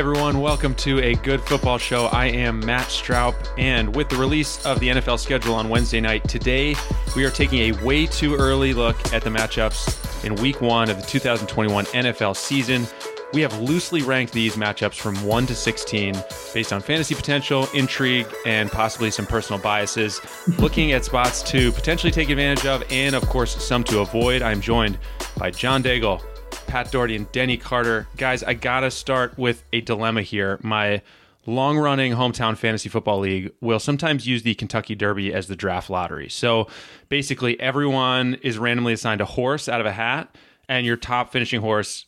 Everyone, welcome to a good football show. I am Matt Stroup, and with the release of the NFL schedule on Wednesday night, today we are taking a way too early look at the matchups in week one of the 2021 NFL season. We have loosely ranked these matchups from 1 to 16 based on fantasy potential, intrigue, and possibly some personal biases, looking at spots to potentially take advantage of and, of course, some to avoid. I'm joined by John Daigle, Pat Daugherty and Denny Carter. Guys, I gotta start with a dilemma here. My long running hometown fantasy football league will sometimes use the Kentucky Derby as the draft lottery. So basically, everyone is randomly assigned a horse out of a hat, and your top finishing horse,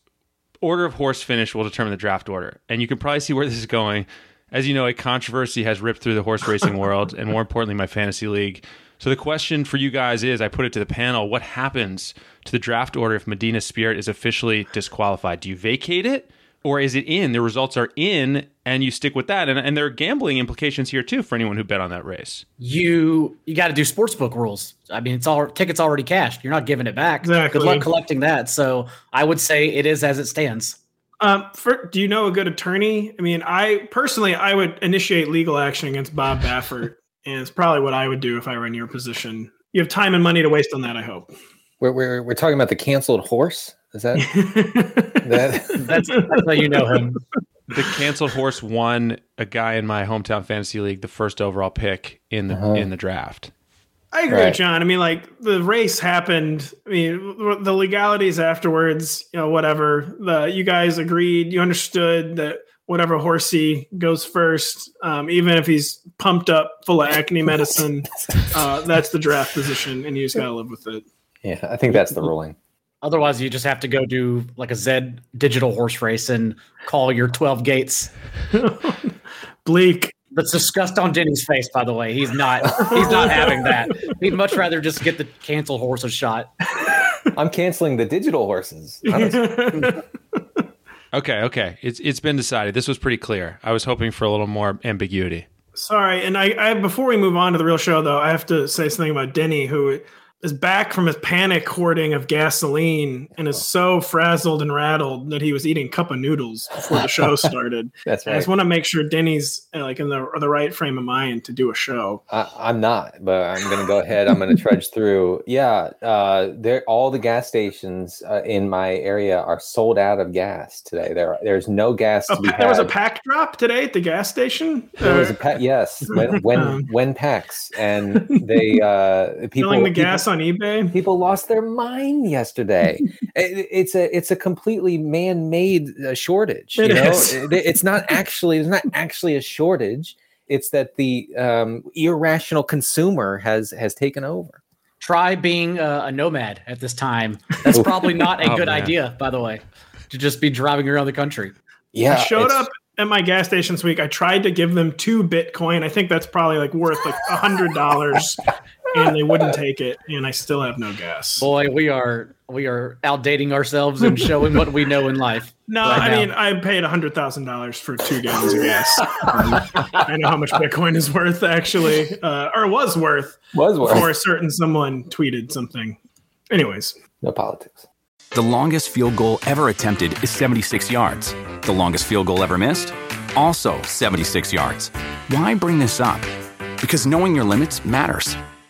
order of horse finish, will determine the draft order. And you can probably see where this is going. As you know, a controversy has ripped through the horse racing world, and more importantly, my fantasy league. So the question for you guys is I put it to the panel what happens to the draft order if Medina Spirit is officially disqualified? Do you vacate it or is it in? The results are in and you stick with that. And, and there are gambling implications here too for anyone who bet on that race. You you got to do sportsbook rules. I mean, it's all tickets already cashed. You're not giving it back. Exactly. Good luck collecting that. So I would say it is as it stands. Um, for, do you know a good attorney? I mean, I personally, I would initiate legal action against Bob Baffert, and it's probably what I would do if I were in your position. You have time and money to waste on that. I hope. We're we're, we're talking about the canceled horse. Is that that? That's, that's how you know him. The canceled horse won a guy in my hometown fantasy league the first overall pick in the Uh-huh. in the draft. I agree Right. John. I mean, like the race happened. I mean, the legalities afterwards, you know, whatever. The you guys agreed, you understood that whatever horsey goes first, um, even if he's pumped up full of acne medicine, uh, that's the draft position, and you just gotta live with it. yeah, I think that's the ruling. Otherwise, you just have to go do like a Zed digital horse race and call your 12 gates. Bleak. That's disgust on Denny's face, by the way. He's not he's not having that. He'd much rather just get the canceled horse a shot. I'm canceling the digital horses. Okay, okay. It's it's been decided. This was pretty clear. I was hoping for a little more ambiguity. Sorry, and I, I before we move on to the real show, though, I have to say something about Denny, who is back from his panic hoarding of gasoline and is so frazzled and rattled that he was eating cup of noodles before the show started. That's I just want to make sure Denny's uh, like in the the right frame of mind to do a show. I, I'm not, but I'm going to go ahead. I'm going to trudge through. Yeah, uh, there. All the gas stations uh, in my area are sold out of gas today. There, there's no gas to A be pa- there was a pack drop today at the gas station. There was a Uh, pa- yes, when when, when packs, and they uh, people filling the people- gas on eBay. people lost their mind yesterday. It- it's a it's a completely man-made uh, shortage. It you know. It- it's not actually it's not actually a shortage. It's that the um, irrational consumer has has taken over. Try being a, a nomad at this time. That's probably not a Oh, good man. idea, by the way, to just be driving around the country. Yeah, I showed up at my gas station this week. I tried to give them two Bitcoin. I think that's probably like worth like a hundred dollars, and they wouldn't take it. And I still have no gas. Boy, we are we are outdating ourselves and showing what we know in life. No, right I now. mean I paid a hundred thousand dollars for two gallons of gas. Um, I know how much Bitcoin is worth, actually, uh, or was worth was worth before a certain someone tweeted something. Anyways, no politics. The longest field goal ever attempted is 76 yards. The longest field goal ever missed? also 76 yards. Why bring this up? Because knowing your limits matters,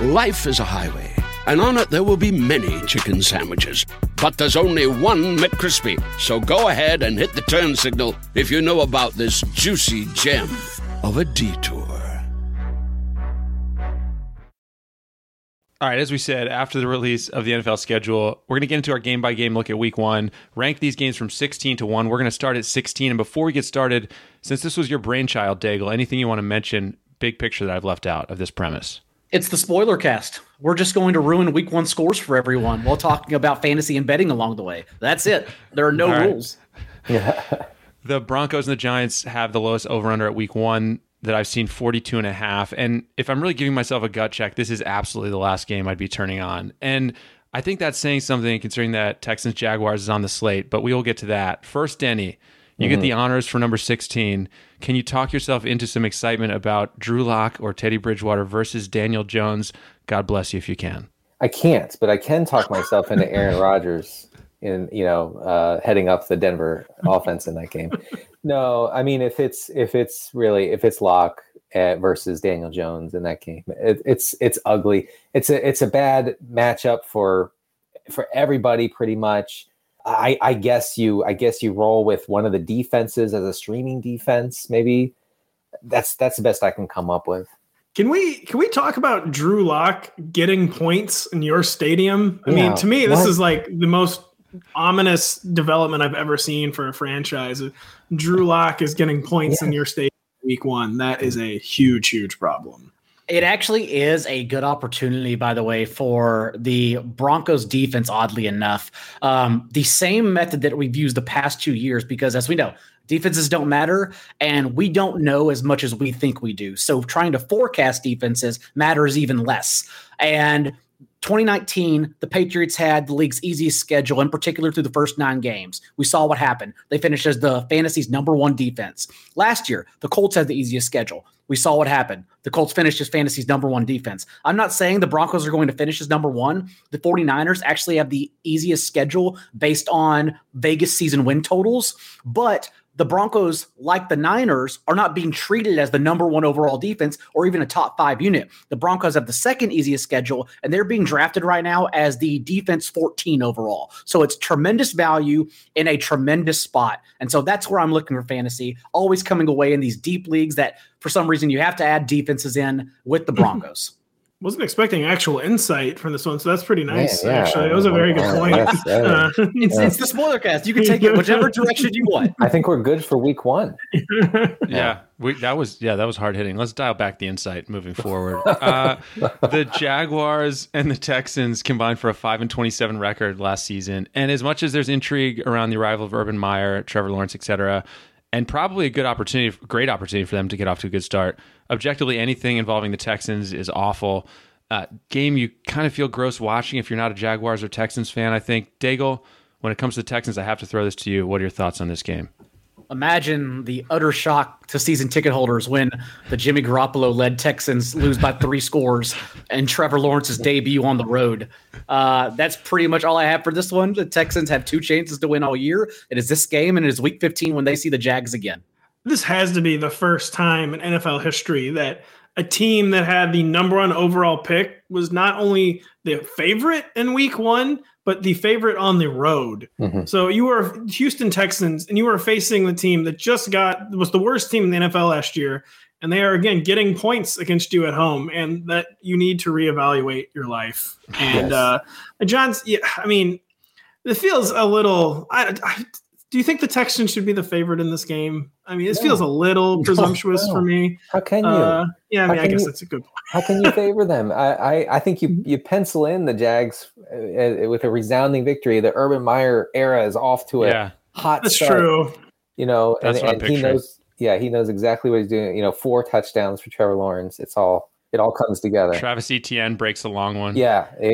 Life is a highway, and on it there will be many chicken sandwiches. But there's only one McCrispy. So go ahead and hit the turn signal if you know about this juicy gem of a detour. All right, as we said, after the release of the NFL schedule, we're going to get into our game by game look at week one, rank these games from 16 to 1. We're going to start at 16. And before we get started, since this was your brainchild, Daigle, anything you want to mention, big picture that I've left out of this premise? It's the spoiler cast. We're just going to ruin week one scores for everyone while talking about fantasy and betting along the way. That's it. There are no All right. rules. The Broncos and the Giants have the lowest over under at week one that I've seen 42 and a half. And if I'm really giving myself a gut check, this is absolutely the last game I'd be turning on. And I think that's saying something considering that Texans Jaguars is on the slate, but we will get to that. First, Denny, you get the honors for number 16. Can you talk yourself into some excitement about Drew Lock or Teddy Bridgewater versus Daniel Jones? God bless you if you can. I can't, but I can talk myself into Aaron Rodgers in you know uh, heading up the Denver offense in that game. No, I mean if it's if it's really if it's Lock uh, versus Daniel Jones in that game, it, it's it's ugly. It's a it's a bad matchup for for everybody pretty much. I, I guess you I guess you roll with one of the defenses as a streaming defense. Maybe that's that's the best I can come up with. Can we can we talk about Drew Lock getting points in your stadium? I Yeah, mean, to me, this what? is like the most ominous development I've ever seen for a franchise. Drew Lock is getting points in your stadium week one. That is a huge, huge problem. It actually is a good opportunity, by the way, for the Broncos defense, oddly enough. Um, the same method that we've used the past two years, because as we know, defenses don't matter and we don't know as much as we think we do. So trying to forecast defenses matters even less. And 2019, the Patriots had the league's easiest schedule, in particular through the first nine games. We saw what happened. They finished as the fantasy's number one defense. Last year, the Colts had the easiest schedule. We saw what happened. The Colts finished as fantasy's number one defense. I'm not saying the Broncos are going to finish as number one. The 49ers actually have the easiest schedule based on Vegas season win totals, but the Broncos, like the Niners, are not being treated as the number one overall defense or even a top five unit. The Broncos have the second easiest schedule, and they're being drafted right now as the defense 14 overall. So it's tremendous value in a tremendous spot. And so that's where I'm looking for fantasy, always coming away in these deep leagues that for some reason you have to add defenses in with the Broncos. Wasn't expecting actual insight from this one, so that's pretty nice. Yeah, yeah. Actually, it was a very good point. yes. Uh, It's, it's the spoiler cast. You can take it whichever direction you want. I think we're good for week one. Yeah, we, that was yeah, that was hard hitting. Let's dial back the insight moving forward. Uh, the Jaguars and the Texans combined for a five and twenty-seven record last season, and as much as there's intrigue around the arrival of Urban Meyer, Trevor Lawrence, etc., and probably a good opportunity, great opportunity for them to get off to a good start. Objectively, anything involving the Texans is awful. Uh, game you kind of feel gross watching if you're not a Jaguars or Texans fan. I think Daigle. When it comes to the Texans, I have to throw this to you. What are your thoughts on this game? Imagine the utter shock to season ticket holders when the Jimmy Garoppolo led Texans lose by three scores and Trevor Lawrence's debut on the road. Uh, that's pretty much all I have for this one. The Texans have two chances to win all year. It is this game and it is week 15 when they see the Jags again. this has to be the first time in NFL history that a team that had the number one overall pick was not only the favorite in week one, but the favorite on the road. Mhm. So you were Houston Texans and you were facing the team that just got was the worst team in the NFL last year. and they are again getting points against you at home, and that you need to reevaluate your life. And Yes. uh, John's, yeah, I mean, it feels a little. I, I, do you think the Texans should be the favorite in this game? I mean, this feels a little presumptuous no. for me. How can you? Uh, yeah, I mean, I guess you- that's a good point. How can you favor them? I, I, I think you you pencil in the Jags uh, uh, with a resounding victory. The Urban Meyer era is off to a Yeah. hot That's start. true. You know, That's and, what and he knows. Yeah, he knows exactly what he's doing. You know, four touchdowns for Trevor Lawrence. It's all it all comes together. Travis Etienne breaks a long one. Yeah, i- i-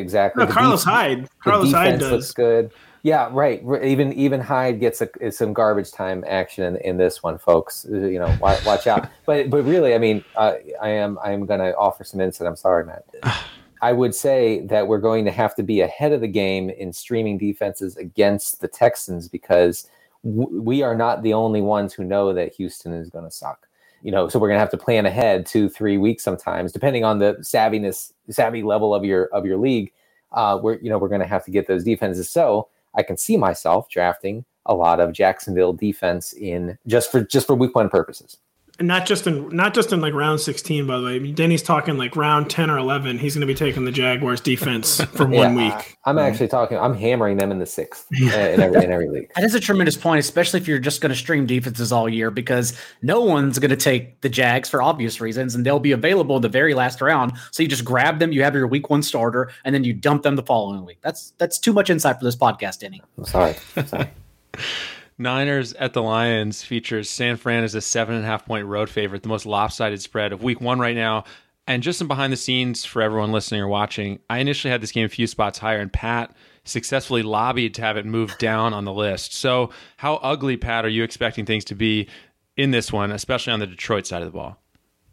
exactly. No, Carlos def- Hyde. the Carlos Hyde defense looks does. good. Yeah, right. Even even Hyde gets a, some garbage time action in, in this one, folks. Uh, You know, watch, watch out. But but really, I mean, uh, I am I am going to offer some insight. I'm sorry, Matt. I would say that we're going to have to be ahead of the game in streaming defenses against the Texans because w- we are not the only ones who know that Houston is going to suck. You know, so we're going to have to plan ahead two, three weeks sometimes, depending on the savviness, savvy level of your of your league. Uh, we're you know we're going to have to get those defenses. So I can see myself drafting a lot of Jacksonville defense in just for just for week one purposes. And not just in not just in like round 16, by the way. I mean, Denny's talking like round 10 or 11. He's going to be taking the Jaguars defense for one Yeah, week. I, am actually talking. I'm hammering them in the sixth uh, in every in every league. That is a tremendous point, especially if you're just going to stream defenses all year, because no one's going to take the Jags for obvious reasons, and they'll be available in the very last round. So you just grab them, you have your week one starter, and then you dump them the following week. That's that's too much insight for this podcast, Denny. I'm sorry. I'm sorry. Niners at the Lions features San Fran as a seven and a half point road favorite, the most lopsided spread of week one right now. And just some behind the scenes for everyone listening or watching, I initially had this game a few spots higher, and Pat successfully lobbied to have it moved down on the list. So, how ugly, Pat, are you expecting things to be in this one, especially on the Detroit side of the ball?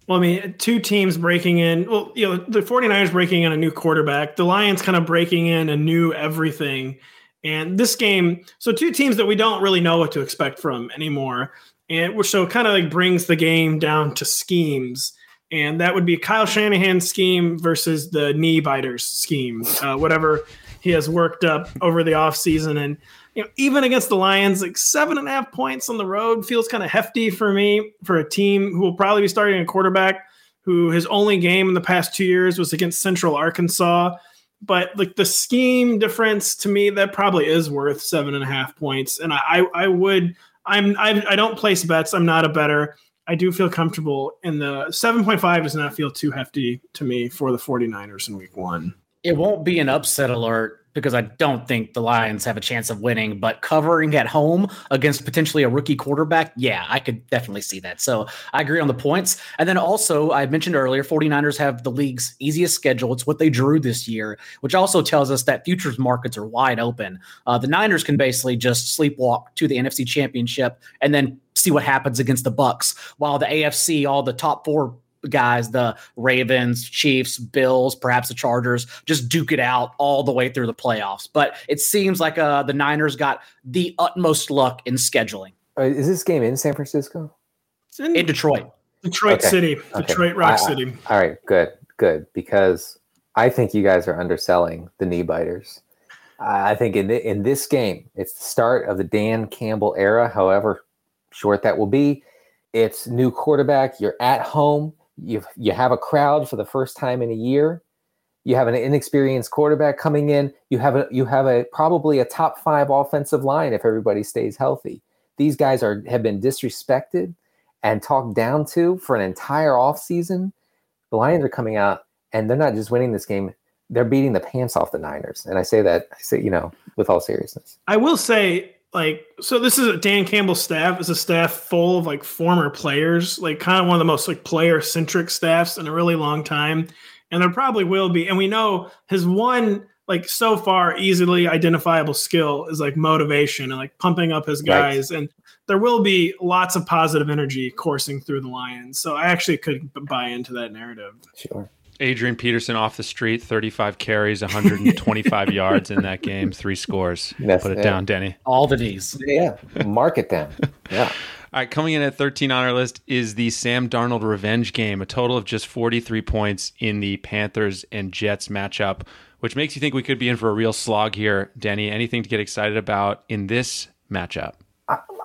Well, I mean, two teams breaking in. Well, you know, the 49ers breaking in a new quarterback, the Lions kind of breaking in a new everything. And this game, so two teams that we don't really know what to expect from anymore. And so kind of like brings the game down to schemes. And that would be Kyle Shanahan's scheme versus the knee biters scheme, uh, whatever he has worked up over the offseason. And you know, even against the Lions, like seven and a half points on the road feels kind of hefty for me for a team who will probably be starting a quarterback who his only game in the past two years was against Central Arkansas. But like the scheme difference to me, that probably is worth seven and a half points. And I, I, I would, I'm, I, I don't place bets. I'm not a better. I do feel comfortable in the 7.5 does not feel too hefty to me for the 49ers in week one. It won't be an upset alert because I don't think the Lions have a chance of winning, but covering at home against potentially a rookie quarterback, yeah, I could definitely see that. So I agree on the points. And then also, I mentioned earlier, 49ers have the league's easiest schedule. It's what they drew this year, which also tells us that futures markets are wide open. Uh, the Niners can basically just sleepwalk to the NFC championship and then see what happens against the Bucs, while the AFC, all the top four guys, the Ravens, Chiefs, Bills, perhaps the Chargers, just duke it out all the way through the playoffs. But it seems like uh, the Niners got the utmost luck in scheduling Uh, is this game in San Francisco? It's in in Detroit. Detroit Okay. City, Okay. Detroit Rock I- I- City. All right, good, good. Because I think you guys are underselling the knee biters. I I think in the, in this game, it's the start of the Dan Campbell era. However short that will be, it's new quarterback. You're at home. You you have a crowd for the first time in a year. You have an inexperienced quarterback coming in. You have a you have a probably a top five offensive line if everybody stays healthy. These guys are have been disrespected and talked down to for an entire offseason. The Lions are coming out and they're not just winning this game, they're beating the pants off the Niners. And I say that I say, you know, with all seriousness. I will say, like, so this is a Dan Campbell's staff is a staff full of like former players, like kind of one of the most like player centric staffs in a really long time. And there probably will be. And we know his one like so far easily identifiable skill is like motivation and like pumping up his Right. guys. And there will be lots of positive energy coursing through the Lions. So I actually could buy into that narrative. Sure. Adrian Peterson off the street, 35 carries, 125 yards in that game, three scores. That's Put it it. down, Denny. All the D's. Yeah. Mark it down. Yeah. All right, coming in at 13 on our list is the Sam Darnold revenge game, a total of just 43 points in the Panthers and Jets matchup, which makes you think we could be in for a real slog here. Denny, anything to get excited about in this matchup?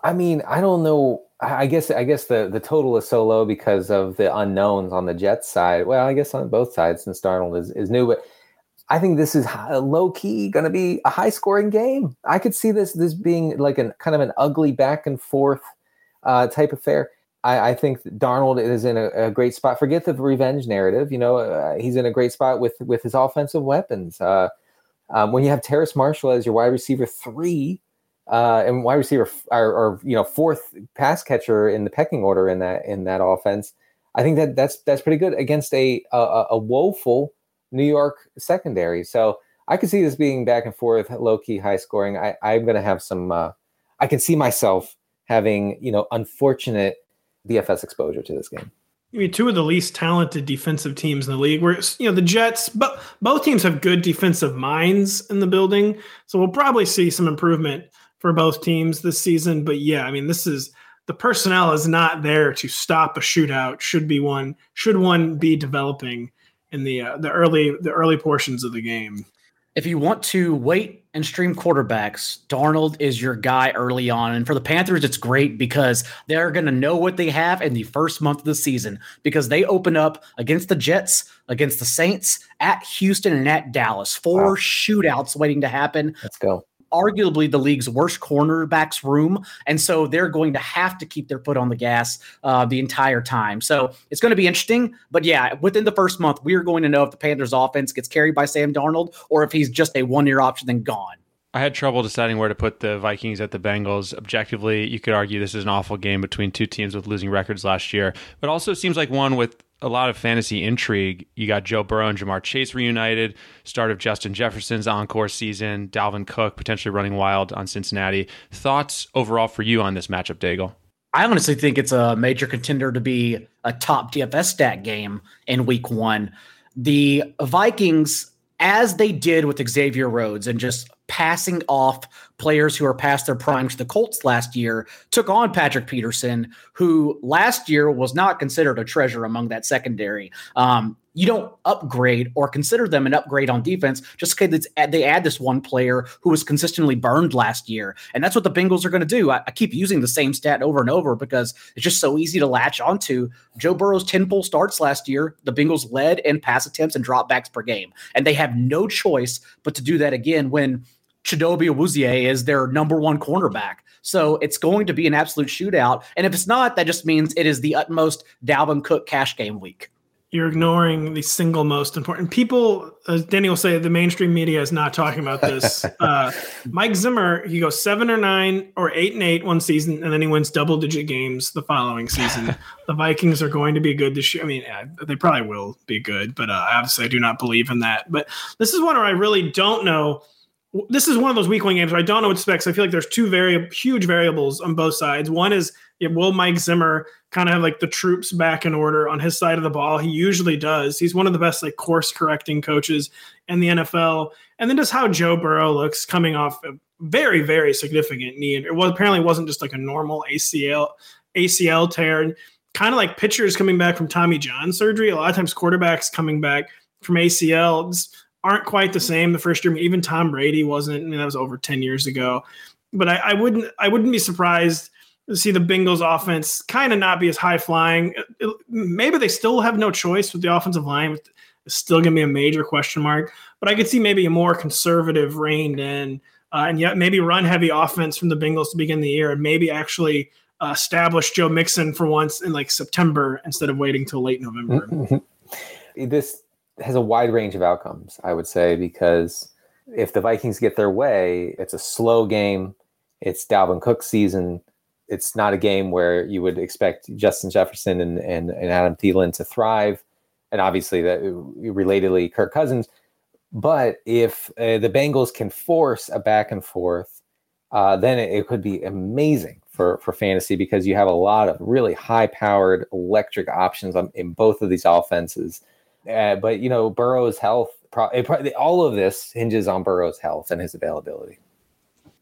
I, mean, I don't know. I guess I guess the the total is so low because of the unknowns on the Jets side. Well, I guess on both sides since Darnold is, is new, but I think this is low key going to be a high scoring game. I could see this this being like an kind of an ugly back and forth uh, type affair. I, I think Darnold is in a, a, great spot. Forget the revenge narrative. You know, uh, he's in a great spot with with his offensive weapons. Uh, um, when you have Terrace Marshall as your wide receiver three, uh, and wide receiver or, or, you know fourth pass catcher in the pecking order in that in that offense, I think that that's that's pretty good against a a, a woeful New York secondary. So I could see this being back and forth, low key, high scoring. I, I'm going to have some. Uh, I can see myself having you know unfortunate DFS exposure to this game. I mean, two of the least talented defensive teams in the league. Where you know the Jets, but both teams have good defensive minds in the building, so we'll probably see some improvement for both teams this season. But yeah, I mean, this is the personnel is not there to stop a shootout. Should be one. Should one be developing in the uh, the early the early portions of the game? if you want to wait and stream quarterbacks, Darnold is your guy early on. And for the Panthers, it's great because they're going to know what they have in the first month of the season because they open up against the Jets, against the Saints, at Houston, and at Dallas. Four wow. shootouts waiting to happen. Let's go arguably the league's worst cornerbacks room, and so they're going to have to keep their foot on the gas uh, the entire time. So it's going to be interesting. But yeah, within the first month, we are going to know if the Panthers' offense gets carried by Sam Darnold or if he's just a one-year option then gone. I had trouble deciding where to put the Vikings at the Bengals. Objectively, you could argue this is an awful game between two teams with losing records last year, but also seems like one with a lot of fantasy intrigue. You got Joe Burrow and Ja'Marr Chase reunited, start of Justin Jefferson's encore season, Dalvin Cook potentially running wild on Cincinnati. Thoughts overall for you on this matchup, Daigle? I honestly think it's a major contender to be a top DFS stat game in week one. The Vikings, as they did with Xavier Rhodes and just passing off players who are past their prime to the Colts last year, took on Patrick Peterson, who last year was not considered a treasure among that secondary. Um, you don't upgrade or consider them an upgrade on defense just because they add this one player who was consistently burned last year. And that's what the Bengals are going to do. I, I, keep using the same stat over and over because it's just so easy to latch onto. Joe Burrow's 10 full starts last year, the Bengals led in pass attempts and dropbacks per game. And they have no choice but to do that again when Chidobe Awuzie is their number one cornerback. So it's going to be an absolute shootout. And if it's not, that just means it is the utmost Dalvin Cook cash game week. You're ignoring the single most important people. As Danny will say, the mainstream media is not talking about this. uh, Mike Zimmer, he goes seven or nine or eight and eight one season, and then he wins double digit games the following season. the Vikings are going to be good this year. I mean, they probably will be good, but uh, obviously I do not believe in that. But this is one where I really don't know this is one of those week one games where I don't know what. So I feel like there's two very huge variables on both sides. One is will Mike Zimmer kind of have like the troops back in order on his side of the ball? He usually does. He's one of the best like course correcting coaches in the NFL. And then just how Joe Burrow looks coming off a very very significant knee. It was apparently wasn't just like a normal ACL ACL tear. Kind of like pitchers coming back from Tommy John surgery. A lot of times quarterbacks coming back from ACLs aren't quite the same the first year. Even Tom Brady wasn't. I mean, that was over 10 years ago. But I, I wouldn't I wouldn't be surprised to see the Bengals offense kind of not be as high flying. Maybe they still have no choice with the offensive line. It's still going to be a major question mark. But I could see maybe a more conservative, reined in, uh, and yet maybe run heavy offense from the Bengals to begin the year, and maybe actually uh, establish Joe Mixon for once in like September instead of waiting till late November. this has a wide range of outcomes, I would say, because if the Vikings get their way, it's a slow game. It's Dalvin Cook's season. It's not a game where you would expect Justin Jefferson and, and, and Adam Thielen to thrive. And obviously, that relatedly, Kirk Cousins. But if uh, the Bengals can force a back and forth, uh, then it, it could be amazing for, for fantasy because you have a lot of really high powered electric options on, in both of these offenses uh, but you know, Burrow's health, pro- all of this hinges on Burrow's health and his availability.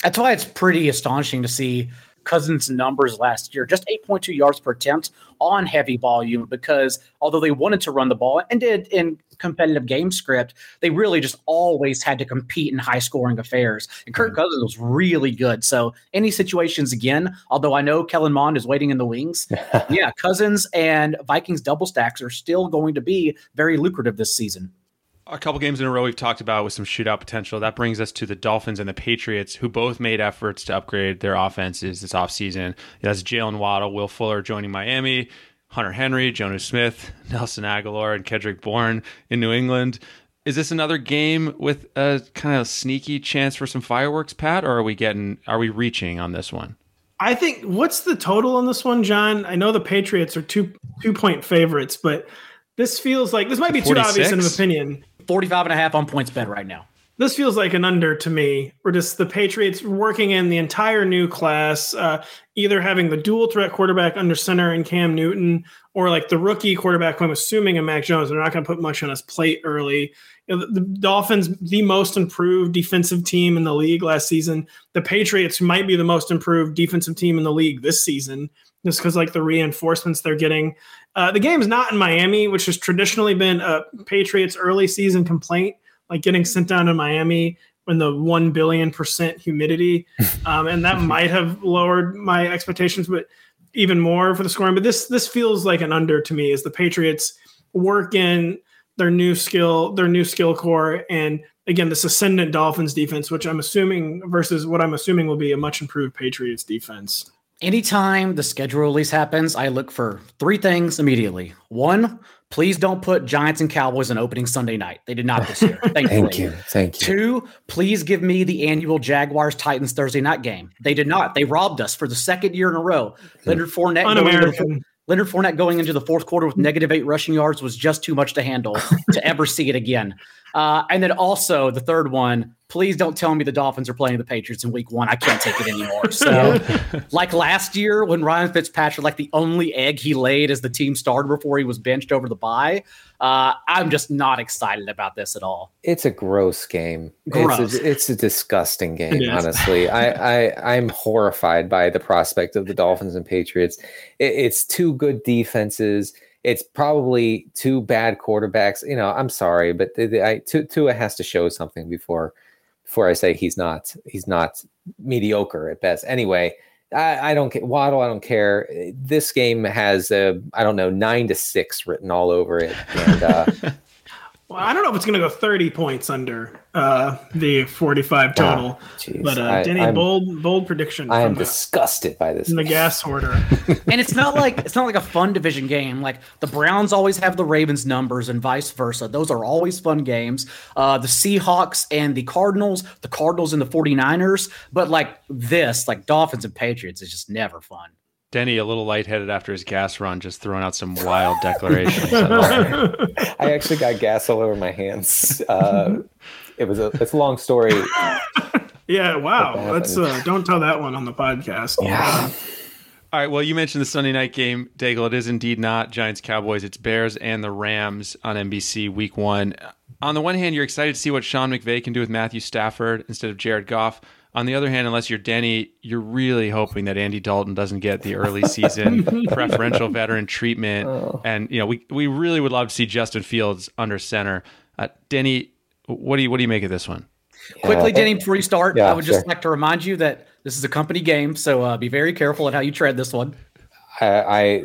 That's why it's pretty astonishing to see Cousins' numbers last year, just 8.2 yards per attempt on heavy volume, because although they wanted to run the ball and did in competitive game script, they really just always had to compete in high scoring affairs. And Kirk mm-hmm. Cousins was really good. So any situations again, although I know Kellen Mond is waiting in the wings, yeah, Cousins and Vikings double stacks are still going to be very lucrative this season a couple games in a row we've talked about with some shootout potential. That brings us to the Dolphins and the Patriots, who both made efforts to upgrade their offenses this offseason. That's Jaylen Waddle, Will Fuller joining Miami, Hunter Henry, Jonnu Smith, Nelson Agholor, and Kendrick Bourne in New England. Is this another game with a kind of sneaky chance for some fireworks, Pat, or are we getting are we reaching on this one? I think what's the total on this one, John? I know the Patriots are two two point favorites, but this feels like this might be 46? too obvious in an opinion. 45 and a half on PointsBet right now. This feels like an under to me. We're just the Patriots working in the entire new class, uh, either having the dual threat quarterback under center and Cam Newton, or like the rookie quarterback, I'm assuming a Mac Jones. They're not going to put much on his plate early. You know, the, the Dolphins, the most improved defensive team in the league last season. The Patriots might be the most improved defensive team in the league this season, just because like the reinforcements they're getting. Uh, the game's not in Miami, which has traditionally been a Patriots early season complaint, like getting sent down to Miami when the 1 billion percent humidity. Um, and that might have lowered my expectations, but even more for the scoring. But this this feels like an under to me as the Patriots work in their new skill, their new skill core, and again this ascendant Dolphins defense, which I'm assuming versus what I'm assuming will be a much improved Patriots defense anytime the schedule release happens, I look for three things immediately. One, please don't put Giants and Cowboys on opening Sunday night. They did not this year. Thank you. Thank you. Two, please give me the annual Jaguars Titans Thursday night game. They did not. They robbed us for the second year in a row. Leonard Fournette. Un-American. Leonard Fournette going into the fourth quarter with negative eight rushing yards was just too much to handle to ever see it again. Uh, and then also the third one, please don't tell me the Dolphins are playing the Patriots in week one. I can't take it anymore. So, like last year when Ryan Fitzpatrick, like the only egg he laid as the team started before he was benched over the bye, uh, I'm just not excited about this at all. It's a gross game. Gross. It's a, it's a disgusting game, honestly. I, I, I'm horrified by the prospect of the Dolphins and Patriots. It, it's two good defenses it's probably two bad quarterbacks. You know, I'm sorry, but the, the, I, Tua has to show something before before I say he's not he's not mediocre at best. Anyway, I, I don't care Waddle. I don't care. This game has I don't know nine to six written all over it, and uh, Well, I don't know if it's going to go 30 points under uh, the 45 total. Oh, but uh, Denny, I, bold bold prediction. I am the, disgusted by this. The gas hoarder. and it's not like it's not like a fun division game. Like the Browns always have the Ravens numbers and vice versa. Those are always fun games. Uh, the Seahawks and the Cardinals, the Cardinals and the 49ers. But like this, like Dolphins and Patriots is just never fun. Denny a little lightheaded after his gas run, just throwing out some wild declarations. I actually got gas all over my hands. Uh, it was a it's a long story. Yeah, wow. Let's uh, don't tell that one on the podcast. Yeah. All right. Well, you mentioned the Sunday night game, Daigle. It is indeed not Giants Cowboys. It's Bears and the Rams on NBC Week One. On the one hand, you're excited to see what Sean McVay can do with Matthew Stafford instead of Jared Goff. On the other hand, unless you're Denny, you're really hoping that Andy Dalton doesn't get the early season preferential veteran treatment. Oh. And you know, we we really would love to see Justin Fields under center. Uh, Denny, what do you what do you make of this one? Yeah. Quickly, Denny, before you start, yeah, I would sure. just like to remind you that this is a company game, so uh, be very careful at how you tread this one. I, I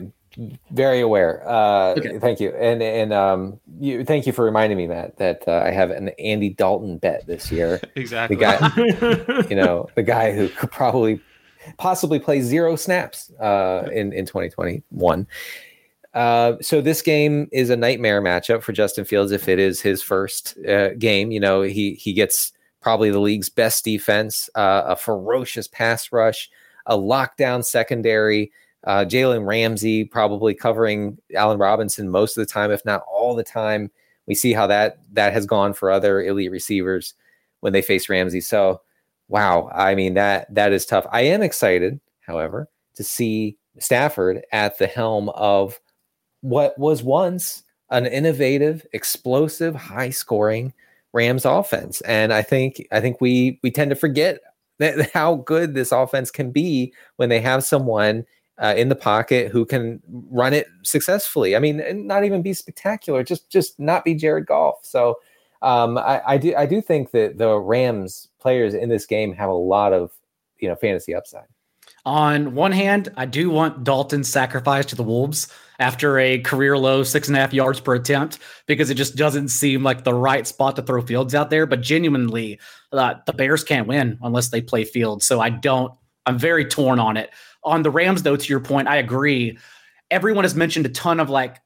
very aware. Uh, okay. Thank you, and and um, you thank you for reminding me that that uh, I have an Andy Dalton bet this year. exactly, the guy, you know, the guy who could probably possibly play zero snaps uh, in in 2021. Uh, so this game is a nightmare matchup for Justin Fields if it is his first uh, game. You know, he he gets probably the league's best defense, uh, a ferocious pass rush, a lockdown secondary uh, Jalen Ramsey probably covering Allen Robinson most of the time, if not all the time. We see how that that has gone for other elite receivers when they face Ramsey. So, wow, I mean that that is tough. I am excited, however, to see Stafford at the helm of what was once an innovative, explosive, high-scoring Rams offense. And I think I think we we tend to forget that, how good this offense can be when they have someone uh, in the pocket who can run it successfully. I mean, not even be spectacular, just just not be Jared Goff. So um, I, I do I do think that the Rams players in this game have a lot of you know fantasy upside. On one hand, I do want Dalton's sacrifice to the Wolves after a career low six and a half yards per attempt because it just doesn't seem like the right spot to throw Fields out there. But genuinely, uh, the Bears can't win unless they play Fields. So I don't. I'm very torn on it. On the Rams, though, to your point, I agree. Everyone has mentioned a ton of like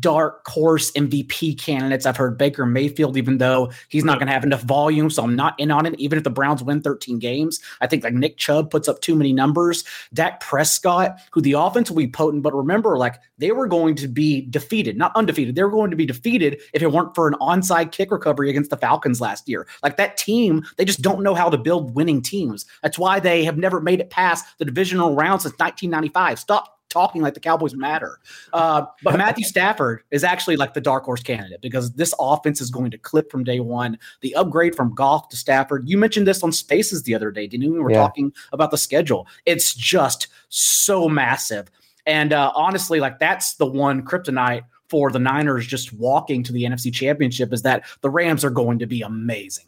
dark horse MVP candidates. I've heard Baker Mayfield, even though he's not going to have enough volume, so I'm not in on it. Even if the Browns win 13 games, I think like Nick Chubb puts up too many numbers. Dak Prescott, who the offense will be potent, but remember, like they were going to be defeated, not undefeated. They were going to be defeated if it weren't for an onside kick recovery against the Falcons last year. Like that team, they just don't know how to build winning teams. That's why they have never made it past the divisional round since 1995. Stop talking like the Cowboys matter. Uh, but Matthew Stafford is actually like the dark horse candidate because this offense is going to clip from day one. The upgrade from Goff to Stafford. You mentioned this on Spaces the other day, didn't you? We were yeah. talking about the schedule. It's just so massive. And uh, honestly, like that's the one kryptonite for the Niners just walking to the NFC Championship is that the Rams are going to be amazing.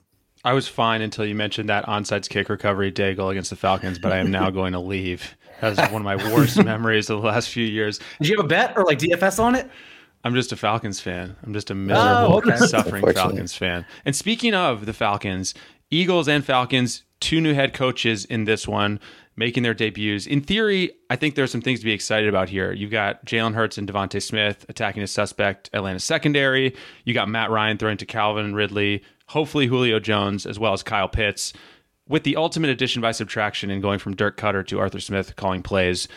I was fine until you mentioned that onside kick recovery Daigle against the Falcons, but I am now going to leave. That was one of my worst memories of the last few years. Did you have a bet or like DFS on it? I'm just a Falcons fan. I'm just a oh, miserable, oh, okay. suffering Falcons fan. And speaking of the Falcons, Eagles and Falcons, two new head coaches in this one making their debuts. In theory, I think there's some things to be excited about here. You've got Jalen Hurts and DeVonta Smith attacking a suspect Atlanta secondary. You got Matt Ryan throwing to Calvin Ridley, hopefully Julio Jones, as well as Kyle Pitts with the ultimate addition by subtraction and going from Dirk Koetter to Arthur Smith calling plays.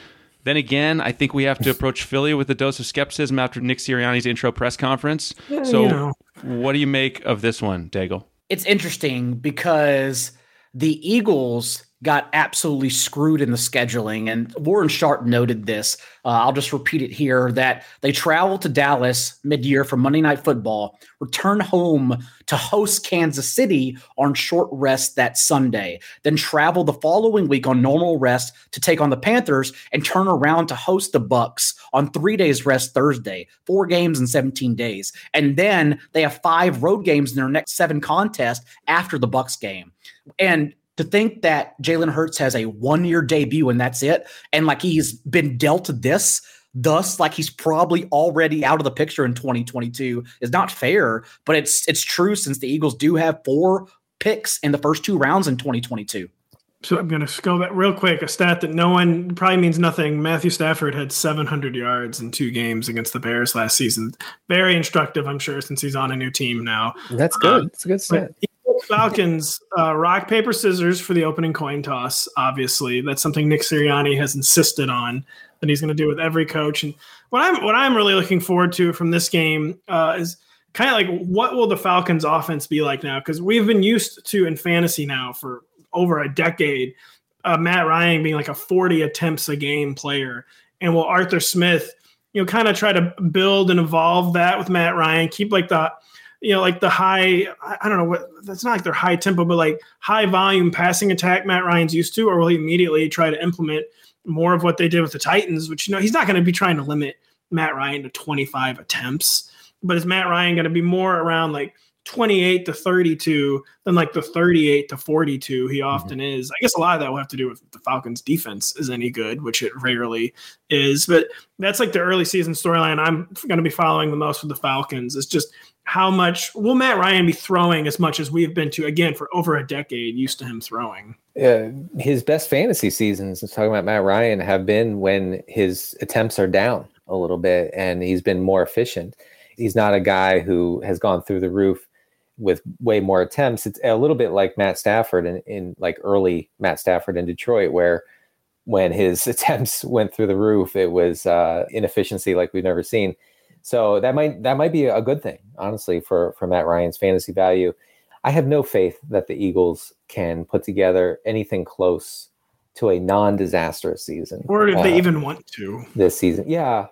Then again, I think we have to approach Philly with a dose of skepticism after Nick Sirianni's intro press conference. Yeah, so, you know. what do you make of this one, Daigle? It's interesting because the Eagles got absolutely screwed in the scheduling. And Warren Sharp noted this. Uh, I'll just repeat it here that they travel to Dallas mid year for Monday Night Football, return home to host Kansas City on short rest that Sunday, then travel the following week on normal rest to take on the Panthers and turn around to host the Bucs on three days rest Thursday, four games in 17 days. And then they have five road games in their next seven contests after the Bucs game. And to think that Jalen Hurts has a one year debut and that's it, and like he's been dealt this, thus like he's probably already out of the picture in 2022 is not fair. But it's it's true since the Eagles do have four picks in the first two rounds in 2022. So I'm going to go back real quick. A stat that no one probably means nothing. Matthew Stafford had 700 yards in two games against the Bears last season. Very instructive, I'm sure, since he's on a new team now. That's good. Um, that's a good stat. Falcons, uh, rock, paper, scissors for the opening coin toss. Obviously, that's something Nick Sirianni has insisted on that he's going to do with every coach. And what I'm what I'm really looking forward to from this game uh, is kind of like what will the Falcons' offense be like now? Because we've been used to in fantasy now for over a decade, uh, Matt Ryan being like a 40 attempts a game player, and will Arthur Smith, you know, kind of try to build and evolve that with Matt Ryan, keep like the you know, like the high, I don't know what that's not like their high tempo, but like high volume passing attack Matt Ryan's used to, or will he immediately try to implement more of what they did with the Titans, which, you know, he's not going to be trying to limit Matt Ryan to 25 attempts, but is Matt Ryan going to be more around like 28 to 32 than like the 38 to 42 he mm-hmm. often mm-hmm. is. I guess a lot of that will have to do with the Falcons defense is any good, which it rarely is. But that's like the early season storyline I'm going to be following the most with the Falcons. Is just how much will Matt Ryan be throwing as much as we've been to again for over a decade used to him throwing. Uh, his best fantasy seasons, talking about Matt Ryan, have been when his attempts are down a little bit and he's been more efficient. He's not a guy who has gone through the roof with way more attempts. It's a little bit like Matt Stafford in, in like early Matt Stafford in Detroit, where when his attempts went through the roof, it was uh, inefficiency like we've never seen. So that might that might be a good thing, honestly, for for Matt Ryan's fantasy value. I have no faith that the Eagles can put together anything close to a non-disastrous season, or if uh, they even want to this season. Yeah,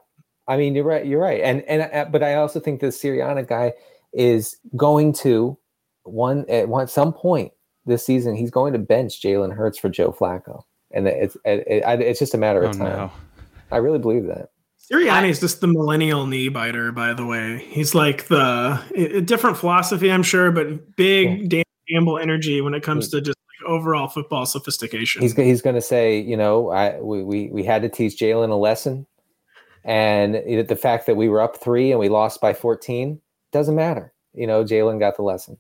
I mean you're right. You're right, and and uh, but I also think the Sirianni guy is going to one at one some point this season, he's going to bench Jalen Hurts for Joe Flacco, and it's it, it, it's just a matter of Oh, time. no. I really believe that. Sirianni is just the millennial knee biter, by the way. He's like the a different philosophy, I'm sure, but big Dan Campbell energy when it comes to just like overall football sophistication. He's he's going to say, you know, I we we, we had to teach Jalen a lesson, and the fact that we were up three and we lost by fourteen doesn't matter. You know, Jalen got the lesson.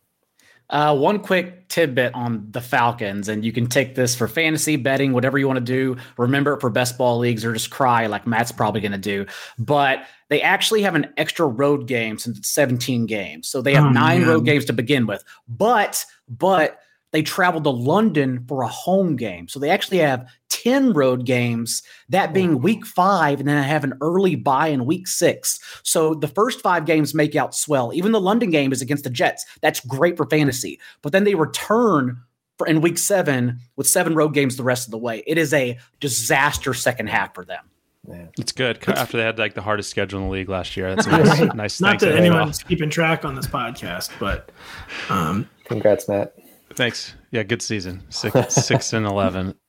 Uh, one quick tidbit on the Falcons, and you can take this for fantasy betting, whatever you want to do. Remember it for best ball leagues or just cry like Matt's probably going to do. But they actually have an extra road game since it's 17 games. So they have Oh, nine man. road games to begin with. But, but they traveled to London for a home game. So they actually have 10 road games, that being week five, and then I have an early bye in week six. So the first five games make out swell. Even the London game is against the Jets. That's great for fantasy. But then they return for, in week seven with seven road games the rest of the way. It is a disaster second half for them. It's good co- after they had like the hardest schedule in the league last year. That's a nice, nice Not thanks that to anyone's keeping track on this podcast, but um, Congrats, Matt. Thanks. Yeah, good season. Six, six and eleven.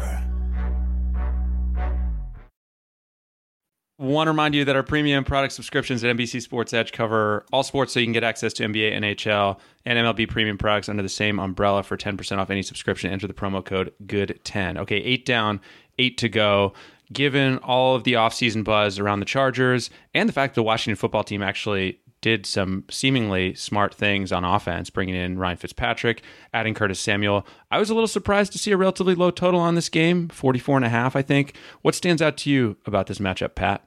Want to remind you that our premium product subscriptions at NBC Sports Edge cover all sports so you can get access to NBA, NHL, and MLB premium products under the same umbrella for 10% off any subscription. Enter the promo code GOOD10. Okay, eight down, eight to go. Given all of the offseason buzz around the Chargers and the fact the Washington football team actually did some seemingly smart things on offense, bringing in Ryan Fitzpatrick, adding Curtis Samuel. I was a little surprised to see a relatively low total on this game, 44 and a half, I think. What stands out to you about this matchup, Pat?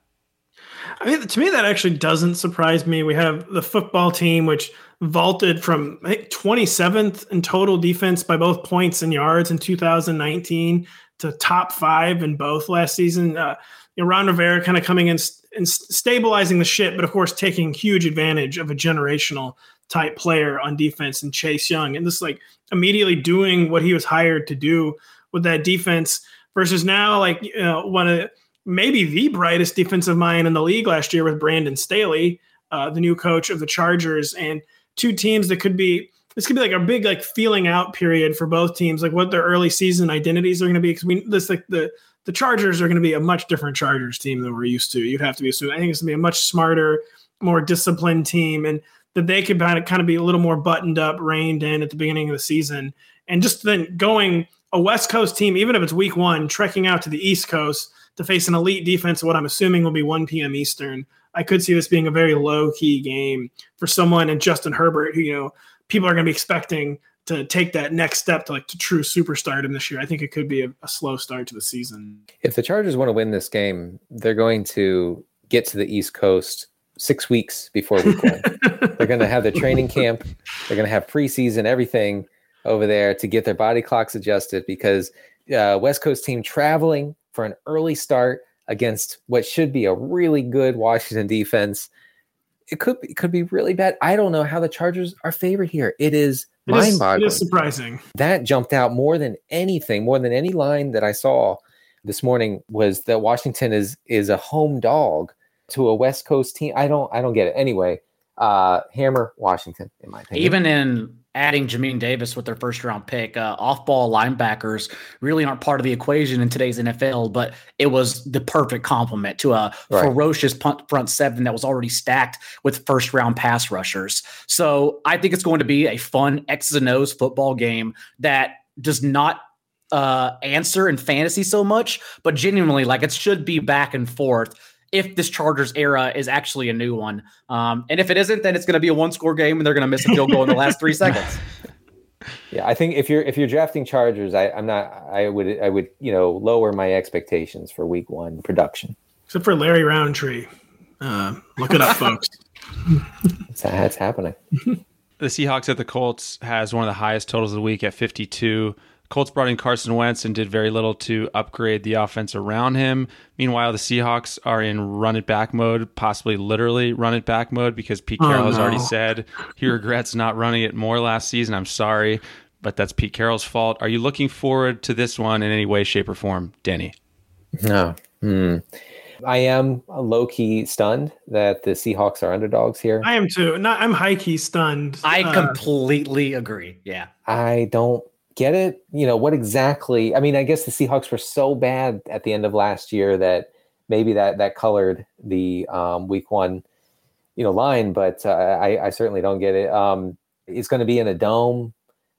I mean, to me, that actually doesn't surprise me. We have the football team, which vaulted from I think 27th in total defense by both points and yards in 2019 to top five in both last season. Uh, you know, Ron Rivera kind of coming in and stabilizing the ship, but of course taking huge advantage of a generational type player on defense and Chase Young, and just like immediately doing what he was hired to do with that defense. Versus now, like you know, one of maybe the brightest defensive mind in the league last year with Brandon Staley, uh, the new coach of the Chargers, and two teams that could be this could be like a big like feeling out period for both teams, like what their early season identities are going to be. Because we this like the the Chargers are going to be a much different Chargers team than we're used to. You'd have to be assuming. I think it's going to be a much smarter, more disciplined team, and that they could kind of kind of be a little more buttoned up, reined in at the beginning of the season, and just then going a West Coast team, even if it's Week One, trekking out to the East Coast to face an elite defense. What I'm assuming will be 1 p.m. Eastern. I could see this being a very low key game for someone and Justin Herbert, who you know people are going to be expecting to take that next step to like to true superstardom this year. I think it could be a, a slow start to the season. If the Chargers want to win this game, they're going to get to the East Coast six weeks before week one. they're going to have their training camp. They're going to have preseason, everything over there to get their body clocks adjusted because uh, West Coast team traveling for an early start against what should be a really good Washington defense. It could be, it could be really bad. I don't know how the Chargers are favored here. It is It is, it mind-boggling. is surprising. That jumped out more than anything, more than any line that I saw this morning was that Washington is is a home dog to a West Coast team. I don't I don't get it. Anyway, uh hammer Washington in my opinion. Even in adding Jamin Davis with their first round pick. Uh, off ball linebackers really aren't part of the equation in today's NFL, but it was the perfect complement to a right. ferocious punt front seven that was already stacked with first round pass rushers. So I think it's going to be a fun X's and O's football game that does not uh, answer in fantasy so much, but genuinely, like it should be back and forth if this Chargers era is actually a new one. Um, and if it isn't, then it's going to be a one score game and they're going to miss a field goal in the last three seconds. Yeah, I think if you're if you're drafting Chargers, I, I'm not. I would I would you know lower my expectations for Week One production. Except for Larry Rountree, uh, look it up, folks. That's happening. The Seahawks at the Colts has one of the highest totals of the week at 52. Colts brought in Carson Wentz and did very little to upgrade the offense around him. Meanwhile, the Seahawks are in run it back mode, possibly literally run it back mode, because Pete oh, Carroll oh, no. has already said he regrets not running it more last season. I'm sorry, but that's Pete Carroll's fault. Are you looking forward to this one in any way, shape, or form, Danny? No. Hmm. I am low key stunned that the Seahawks are underdogs here. I am too. Not, I'm high key stunned. I uh, completely agree. Yeah. I don't get it? You know, what exactly? I mean, I guess the Seahawks were so bad at the end of last year that maybe that that colored the um, week one, you know, line. But uh, I, I certainly don't get it. Um, it's going to be in a dome.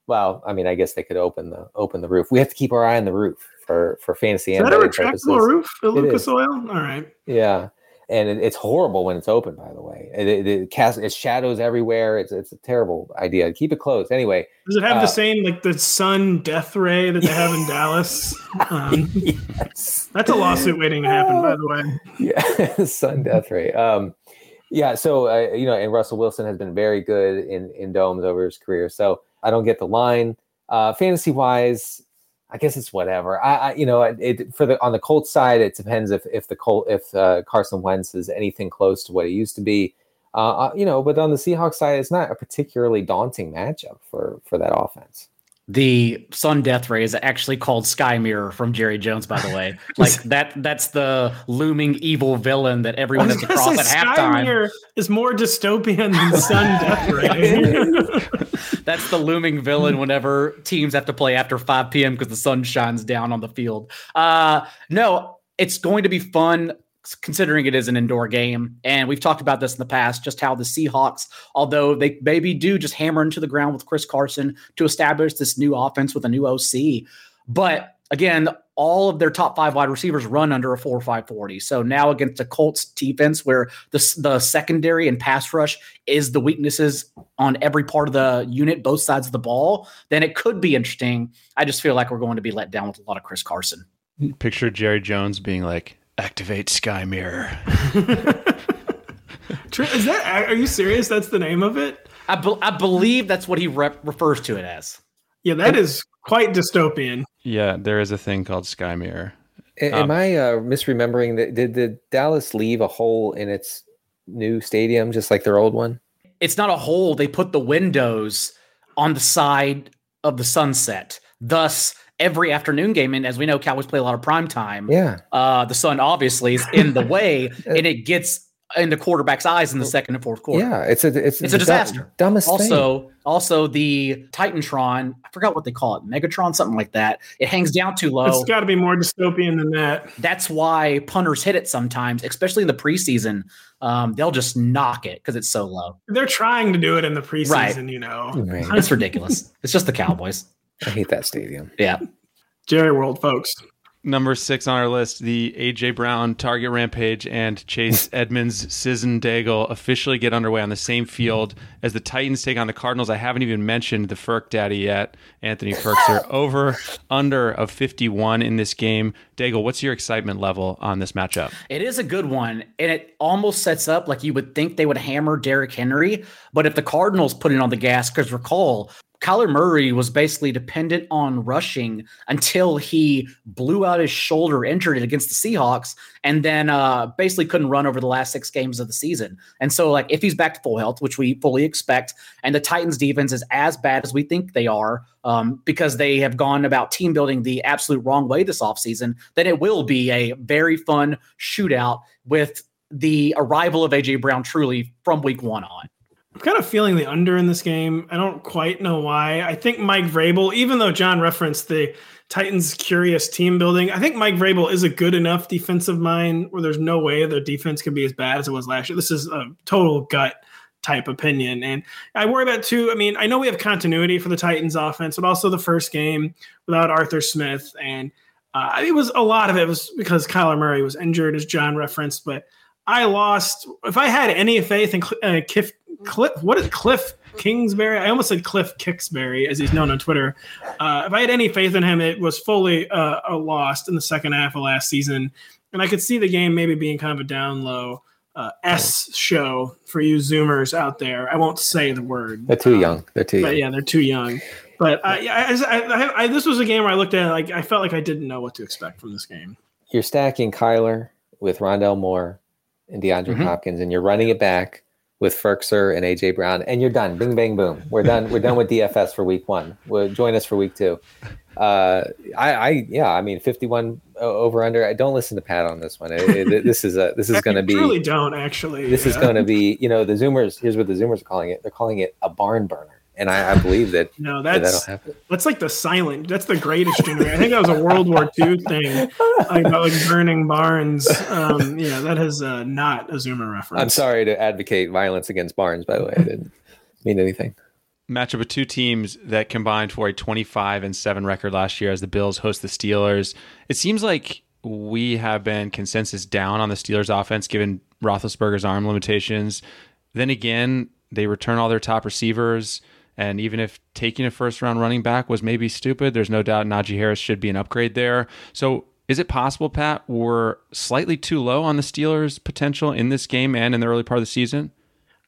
Well, I mean, I guess they could open the open the roof. We have to keep our eye on the roof for for fantasy is and that a retractable purposes. roof at Lucas Oil? All right. Yeah and it, it's horrible when it's open. By the way, it, it, it casts it's shadows everywhere. It's it's a terrible idea. Keep it closed anyway. Does it have uh, the same like the sun death ray that they have in Dallas? Um, yes. That's a lawsuit waiting to happen. By the way, yeah, sun death ray. Um, yeah, so uh, you know, and Russell Wilson has been very good in in domes over his career. So I don't get the line. Uh, fantasy wise, I guess it's whatever. I, I, you know, it for the on the Colts side, it depends if if the Colt if uh, Carson Wentz is anything close to what he used to be. Uh, uh, you know, but on the Seahawks side, it's not a particularly daunting matchup for for that offense. The Sun Death Ray is actually called Sky Mirror from Jerry Jones, by the way. like that that's the looming evil villain that everyone has to cross at Sky halftime. Mirror is more dystopian than Sun Death Ray. that's the looming villain whenever teams have to play after 5 p.m. because the sun shines down on the field. Uh no, it's going to be fun considering it is an indoor game. And we've talked about this in the past, just how the Seahawks, although they maybe do just hammer into the ground with Chris Carson to establish this new offense with a new OC. But again, all of their top five wide receivers run under a 4 5 40. So now against the Colts defense, where the, the secondary and pass rush is the weaknesses on every part of the unit, both sides of the ball, then it could be interesting. I just feel like we're going to be let down with a lot of Chris Carson. Picture Jerry Jones being like, Activate Sky Mirror. Is that? Are you serious? That's the name of it. I, be, I believe that's what he rep- refers to it as. Yeah, that is quite dystopian. Yeah, there is a thing called Sky Mirror. A- um, am I uh, misremembering that? Did the Dallas leave a hole in its new stadium, just like their old one? It's not a hole. They put the windows on the side of the sunset. Thus, every afternoon game. And as we know, Cowboys play a lot of prime time. Yeah. Uh, the sun obviously is in the way, and it gets in the quarterback's eyes in the second and fourth quarter. Yeah, it's a it's, it's a disaster. dumbest also, thing. Also, the Titantron, I forgot what they call it, Megatron, something like that. It hangs down too low. It's got to be more dystopian than that. That's why punters hit it sometimes, especially in the preseason. Um, they'll just knock it because it's so low. They're trying to do it in the preseason, right. you know. Right. It's ridiculous. it's just the Cowboys. I hate that stadium. Yeah. Jerry World, folks. Number six on our list, the AJ Brown Target Rampage and Chase Edmonds Sisson Daigle officially get underway on the same field as the Titans take on the Cardinals. I haven't even mentioned the Ferk Daddy yet, Anthony Firkser. over under of 51 in this game. Daigle, what's your excitement level on this matchup? It is a good one, and it almost sets up like you would think they would hammer Derrick Henry, but if the Cardinals put it on the gas, because recall Kyler Murray was basically dependent on rushing until he blew out his shoulder, injured it against the Seahawks, and then uh, basically couldn't run over the last six games of the season. And so, like, if he's back to full health, which we fully expect, and the Titans' defense is as bad as we think they are, um, because they have gone about team building the absolute wrong way this offseason, then it will be a very fun shootout with the arrival of AJ Brown truly from week one on. I'm kind of feeling the under in this game. I don't quite know why. I think Mike Vrabel, even though John referenced the Titans' curious team building, I think Mike Vrabel is a good enough defensive mind where there's no way their defense can be as bad as it was last year. This is a total gut type opinion. And I worry about too. I mean, I know we have continuity for the Titans offense, but also the first game without Arthur Smith. And uh, it was a lot of it was because Kyler Murray was injured, as John referenced. But I lost, if I had any faith in uh, Cliff, Cliff, what is Cliff Kingsbury? I almost said Cliff Kicksbury, as he's known on Twitter. Uh, if I had any faith in him, it was fully uh, lost in the second half of last season. And I could see the game maybe being kind of a down low uh, S show for you Zoomers out there. I won't say the word. They're too young. They're too young. yeah, they're too young. But I, I, I, this was a game where I looked at it like I felt like I didn't know what to expect from this game. You're stacking Kyler with Rondale Moore and DeAndre mm-hmm. Hopkins, and you're running it back with Firkser and AJ Brown, and you're done. Bing, bang, boom. We're done. We're done with DFS for week one. We'll join us for week two. Uh, I, I, yeah, I mean, 51 over under. I don't listen to Pat on this one. It, it, this is a, this is going to be. I really don't actually. This yeah. is going to be, you know, the Zoomers. Here's what the Zoomers are calling it. They're calling it a barn burner and I, I, believe that no, that's that that's like the silent. That's the greatest generation. I think that was a World War II thing like, about like burning barns. Um, yeah, that is uh, not a Zoomer reference. I'm sorry to advocate violence against barns. By the way, I didn't mean anything. Matchup of two teams that combined for a 25 and seven record last year as the Bills host the Steelers. It seems like we have been consensus down on the Steelers offense given Roethlisberger's arm limitations. Then again, they return all their top receivers. And even if taking a first round running back was maybe stupid, there's no doubt Najee Harris should be an upgrade there. So is it possible, Pat, we're slightly too low on the Steelers' potential in this game and in the early part of the season?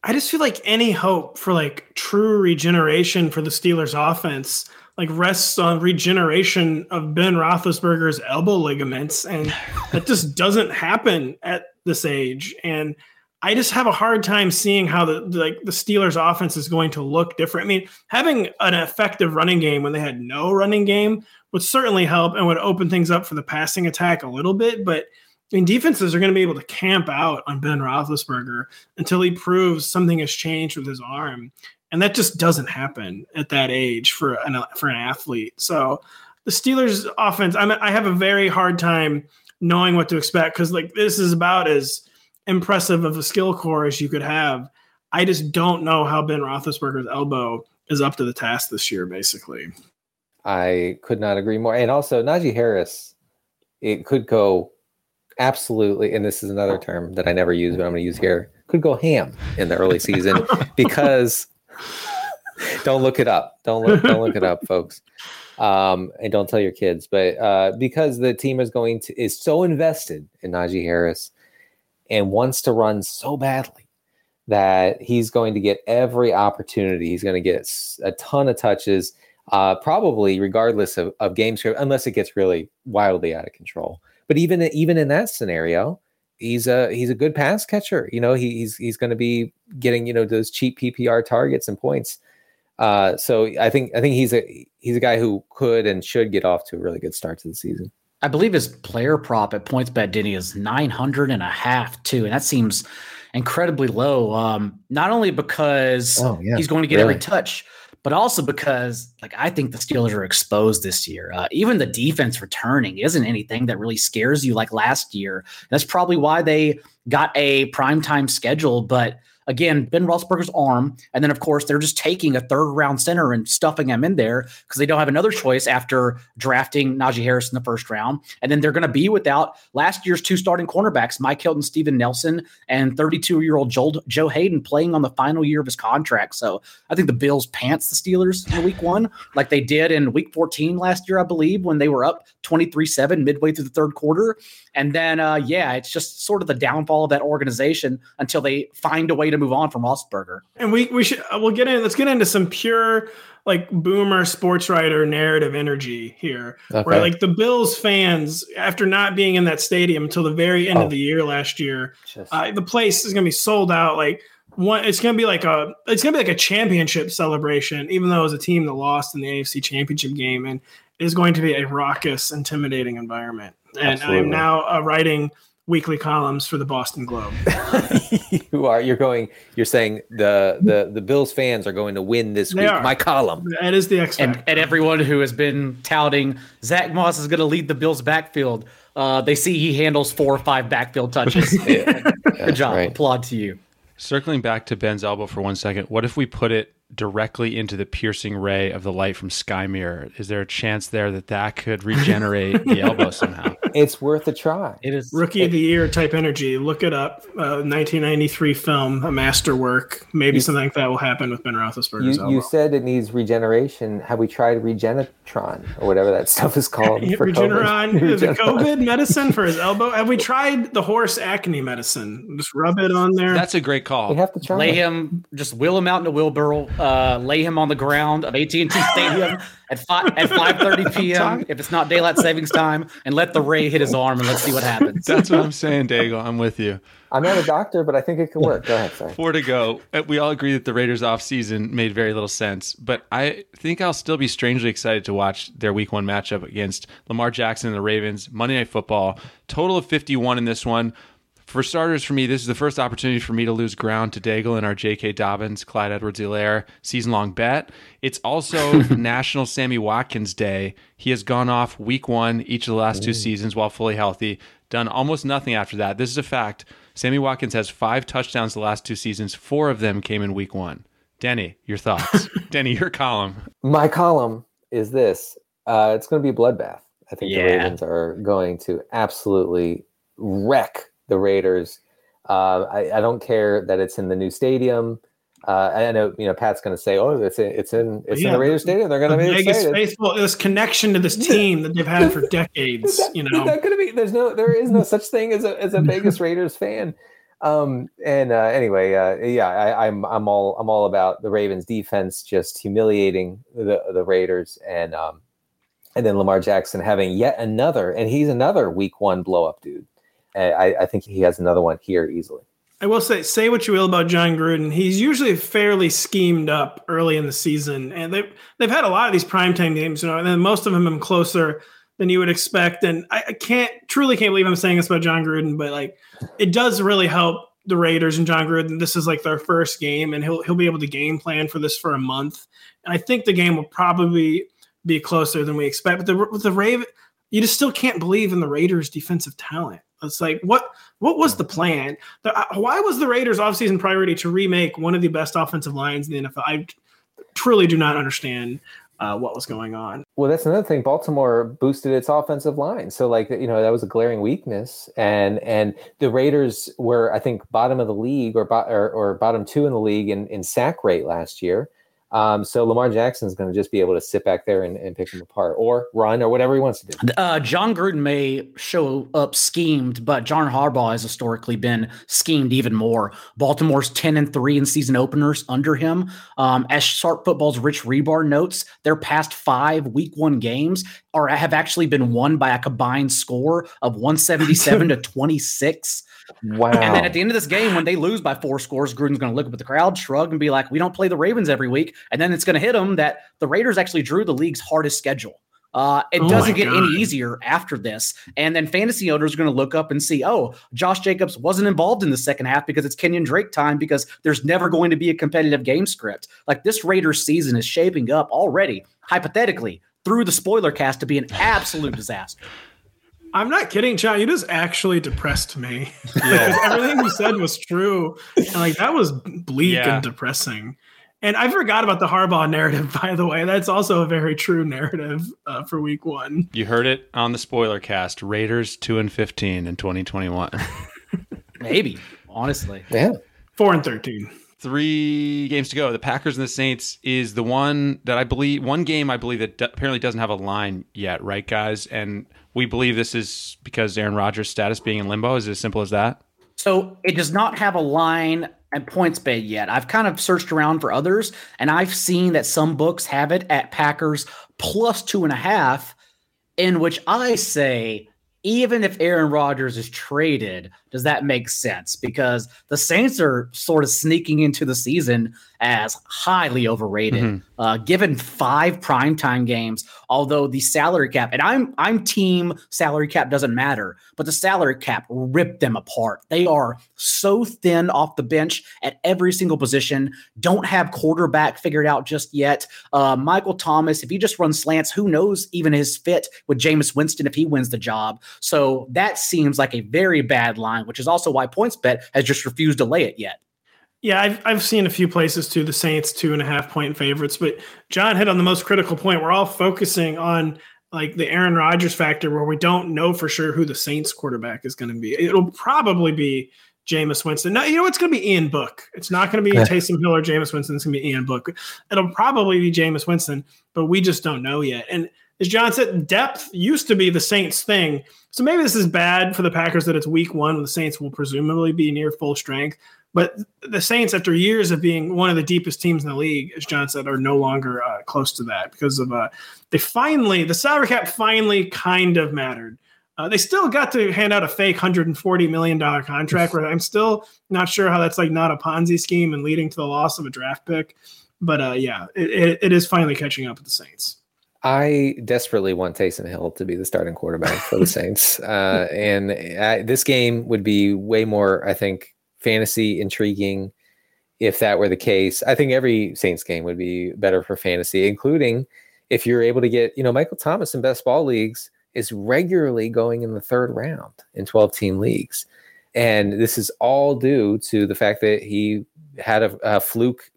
I just feel like any hope for like true regeneration for the Steelers offense like rests on regeneration of Ben Roethlisberger's elbow ligaments, and that just doesn't happen at this age. And I just have a hard time seeing how the, the, like the Steelers offense is going to look different. I mean, having an effective running game when they had no running game would certainly help and would open things up for the passing attack a little bit. But I mean, defenses are going to be able to camp out on Ben Roethlisberger until he proves something has changed with his arm, and that just doesn't happen at that age for an for an athlete. So the Steelers offense, I'm, I have a very hard time knowing what to expect because like this is about as impressive of a skill core as you could have. I just don't know how Ben Roethlisberger's elbow is up to the task this year, basically. I could not agree more. And also, Najee Harris, it could go absolutely, and this is another term that I never use, but I'm going to use here, could go ham in the early season because don't look it up. Don't look, don't look it up, folks. Um, and don't tell your kids, but uh, because the team is going to is so invested in Najee Harris and wants to run so badly that he's going to get every opportunity. He's going to get a ton of touches, uh, probably regardless of, of game script, unless it gets really wildly out of control. But even even in that scenario, he's a he's a good pass catcher. You know, he, he's he's going to be getting you know those cheap PPR targets and points. Uh, so I think I think he's a he's a guy who could and should get off to a really good start to the season. I believe his player prop at PointsBet Denny is 900 and a half too. And that seems incredibly low. Um, not only because oh, yeah, he's going to get really? every touch, but also because like I think the Steelers are exposed this year. Uh, even the defense returning isn't anything that really scares you like last year. That's probably why they got a primetime schedule, but again, Ben Roethlisberger's arm, and then of course they're just taking a third round center and stuffing him in there because they don't have another choice after drafting Najee Harris in the first round, and then they're going to be without last year's two starting cornerbacks, Mike Hilton, Steven Nelson, and 32 year old Joe, Haden playing on the final year of his contract. So I think the Bills pants the Steelers in week one like they did in week 14 last year, I believe, when they were up 23 7 midway through the third quarter. And then, uh, yeah, it's just sort of the downfall of that organization until they find a way to move on from Roethlisberger. And we we should uh, we'll get in. Let's get into some pure like boomer sports writer narrative energy here, okay. where like the Bills fans, after not being in that stadium until the very end oh. of the year last year, uh, the place is going to be sold out. Like one, it's going to be like a it's going to be like a championship celebration, even though it was a team that lost in the AFC Championship game, and is going to be a raucous, intimidating environment and Absolutely. I'm now uh, writing weekly columns for the Boston Globe. you are. You're going. You're saying the the the Bills fans are going to win this They week. are. My column. That is the X and, and everyone who has been touting Zach Moss is going to lead the Bills backfield. Uh, they see he handles four or five backfield touches. Good job. right. Applaud to you. Circling back to Ben's elbow for one second, what if we put it directly into the piercing ray of the light from Sky Mirror? Is there a chance there that that could regenerate the elbow somehow? It's worth a try. It is Rookie of the Year type energy. Look it up. Uh, 1993 film, a masterwork. Maybe something like that will happen with Ben Roethlisberger's You, elbow. you said it needs regeneration. Have we tried Regenitron or whatever that stuff is called? for Regeneron, COVID? the COVID medicine for his elbow. Have we tried the horse acne medicine? Just rub it on there. That's a great call. We have to try. lay it. him, just wheel him out in a wheelbarrow, uh, lay him on the ground of AT&T Stadium at five at 5:30 p.m. if it's not daylight savings time, and let the ray hit his arm and let's see what happens. That's what I'm saying, Daigle. I'm with you. I'm not a doctor, but I think it could work. Go ahead. Sorry. Four to go. Uh, We all agree that the Raiders offseason made very little sense, but I think I'll still be strangely excited to watch their week one matchup against Lamar Jackson and the Ravens, Monday Night Football. Total of 51 in this one. For starters, for me, this is the first opportunity for me to lose ground to Daigle in our J.K. Dobbins, Clyde Edwards Hilaire season long bet. It's also National Sammy Watkins Day. He has gone off week one each of the last two seasons while fully healthy, done almost nothing after that. This is a fact. Sammy Watkins has five touchdowns the last two seasons. Four of them came in week one. Denny, your thoughts? Denny, your column. My column is this. Uh, it's going to be a bloodbath. I think the Yeah. Ravens are going to absolutely wreck the Raiders. Uh, I, I don't care that it's in the new stadium. Uh, I know you know Pat's going to say, "Oh, it's in, it's in it's in Yeah. the Raiders stadium. They're going the to be Vegas excited." faithful, this connection to this team that they've had for decades. You There's know, not going to be. There's no. There is no such thing as a as a Vegas Raiders fan. Um. And uh, anyway, uh, yeah, I, I'm I'm all I'm all about the Ravens defense just humiliating the the Raiders and um, and then Lamar Jackson having yet another, and he's another Week One blow up dude. I I think he has another one here easily. I will say, say what you will about Jon Gruden. He's usually fairly schemed up early in the season, and they've they've had a lot of these primetime games, you know, and then most of them been closer than you would expect. And I, I can't truly can't believe I'm saying this about Jon Gruden, but like it does really help the Raiders and Jon Gruden. This is like their first game, and he'll he'll be able to game plan for this for a month. And I think the game will probably be closer than we expect. But the the Raven, you just still can't believe in the Raiders' defensive talent. It's like what what was the plan? The, uh, why was the Raiders' offseason priority to remake one of the best offensive lines in the NFL? I truly do not understand uh, what was going on. Well, that's another thing. Baltimore boosted its offensive line, so like you know that was a glaring weakness, and and the Raiders were I think bottom of the league or bo- or, or bottom two in the league in, in sack rate last year. Um, so Lamar Jackson is going to just be able to sit back there and, and pick them apart, or run, or whatever he wants to do. Uh, Jon Gruden may show up schemed, but John Harbaugh has historically been schemed even more. Baltimore's 10 and 3 in season openers under him. Um, as Sharp Football's Rich Hribar notes, their past five week one games are have actually been won by a combined score of 177 to 26. Wow! And then at the end of this game, when they lose by four scores, Gruden's going to look up at the crowd, shrug, and be like, "We don't play the Ravens every week." And then it's going to hit them that the Raiders actually drew the league's hardest schedule. Uh, it Oh doesn't get God. any easier after this. And then fantasy owners are going to look up and see, oh, Josh Jacobs wasn't involved in the second half because it's Kenyan Drake time because there's never going to be a competitive game script. Like this Raiders season is shaping up already, hypothetically, through the spoiler cast to be an absolute disaster. I'm not kidding, John. You just actually depressed me. because everything you said was true. And like that was bleak Yeah. and depressing. And I forgot about the Harbaugh narrative, by the way. That's also a very true narrative uh, for week one. You heard it on the spoiler cast. Raiders 2 and 15 in 2021. Maybe, honestly. yeah, Four and 13. Three games to go. The Packers and the Saints is the one that I believe, one game I believe that d- apparently doesn't have a line yet, right, guys? And we believe this is because Aaron Rodgers' status being in limbo. Is as simple as that? So it does not have a line and PointsBet yet. I've kind of searched around for others, and I've seen that some books have it at Packers plus two and a half, in which I say even if Aaron Rodgers is traded, does that make sense? Because the Saints are sort of sneaking into the season as highly overrated, mm-hmm. uh, given five primetime games. Although the salary cap, and I'm I'm team salary cap doesn't matter, but the salary cap ripped them apart. They are so thin off the bench at every single position. Don't have quarterback figured out just yet. Uh, Michael Thomas, if he just runs slants, who knows even his fit with Jameis Winston if he wins the job. So that seems like a very bad line, which is also why PointsBet has just refused to lay it yet. Yeah, I've I've seen a few places too. The Saints two and a half point favorites, but John hit on the most critical point. We're all focusing on like the Aaron Rodgers factor, where we don't know for sure who the Saints quarterback is going to be. It'll probably be Jameis Winston. No, you know it's going to be Ian Book. It's not going to be yeah. Taysom Hill or Jameis Winston. It's going to be Ian Book. It'll probably be Jameis Winston, but we just don't know yet. And as John said, depth used to be the Saints' thing. So maybe this is bad for the Packers that it's week one. When the Saints will presumably be near full strength. But the Saints, after years of being one of the deepest teams in the league, as John said, are no longer uh, close to that because of uh, they finally the salary cap finally kind of mattered. Uh, they still got to hand out a fake 140 million dollar contract. Where I'm still not sure how that's like not a Ponzi scheme and leading to the loss of a draft pick. But uh, yeah, it, it, it is finally catching up with the Saints. I desperately want Taysom Hill to be the starting quarterback for the Saints, uh, and I, this game would be way more, I think, fantasy intriguing if that were the case. I think every Saints game would be better for fantasy, including if you're able to get, you know, Michael Thomas in best ball leagues is regularly going in the third round in 12 team leagues. And this is all due to the fact that he had a, a fluke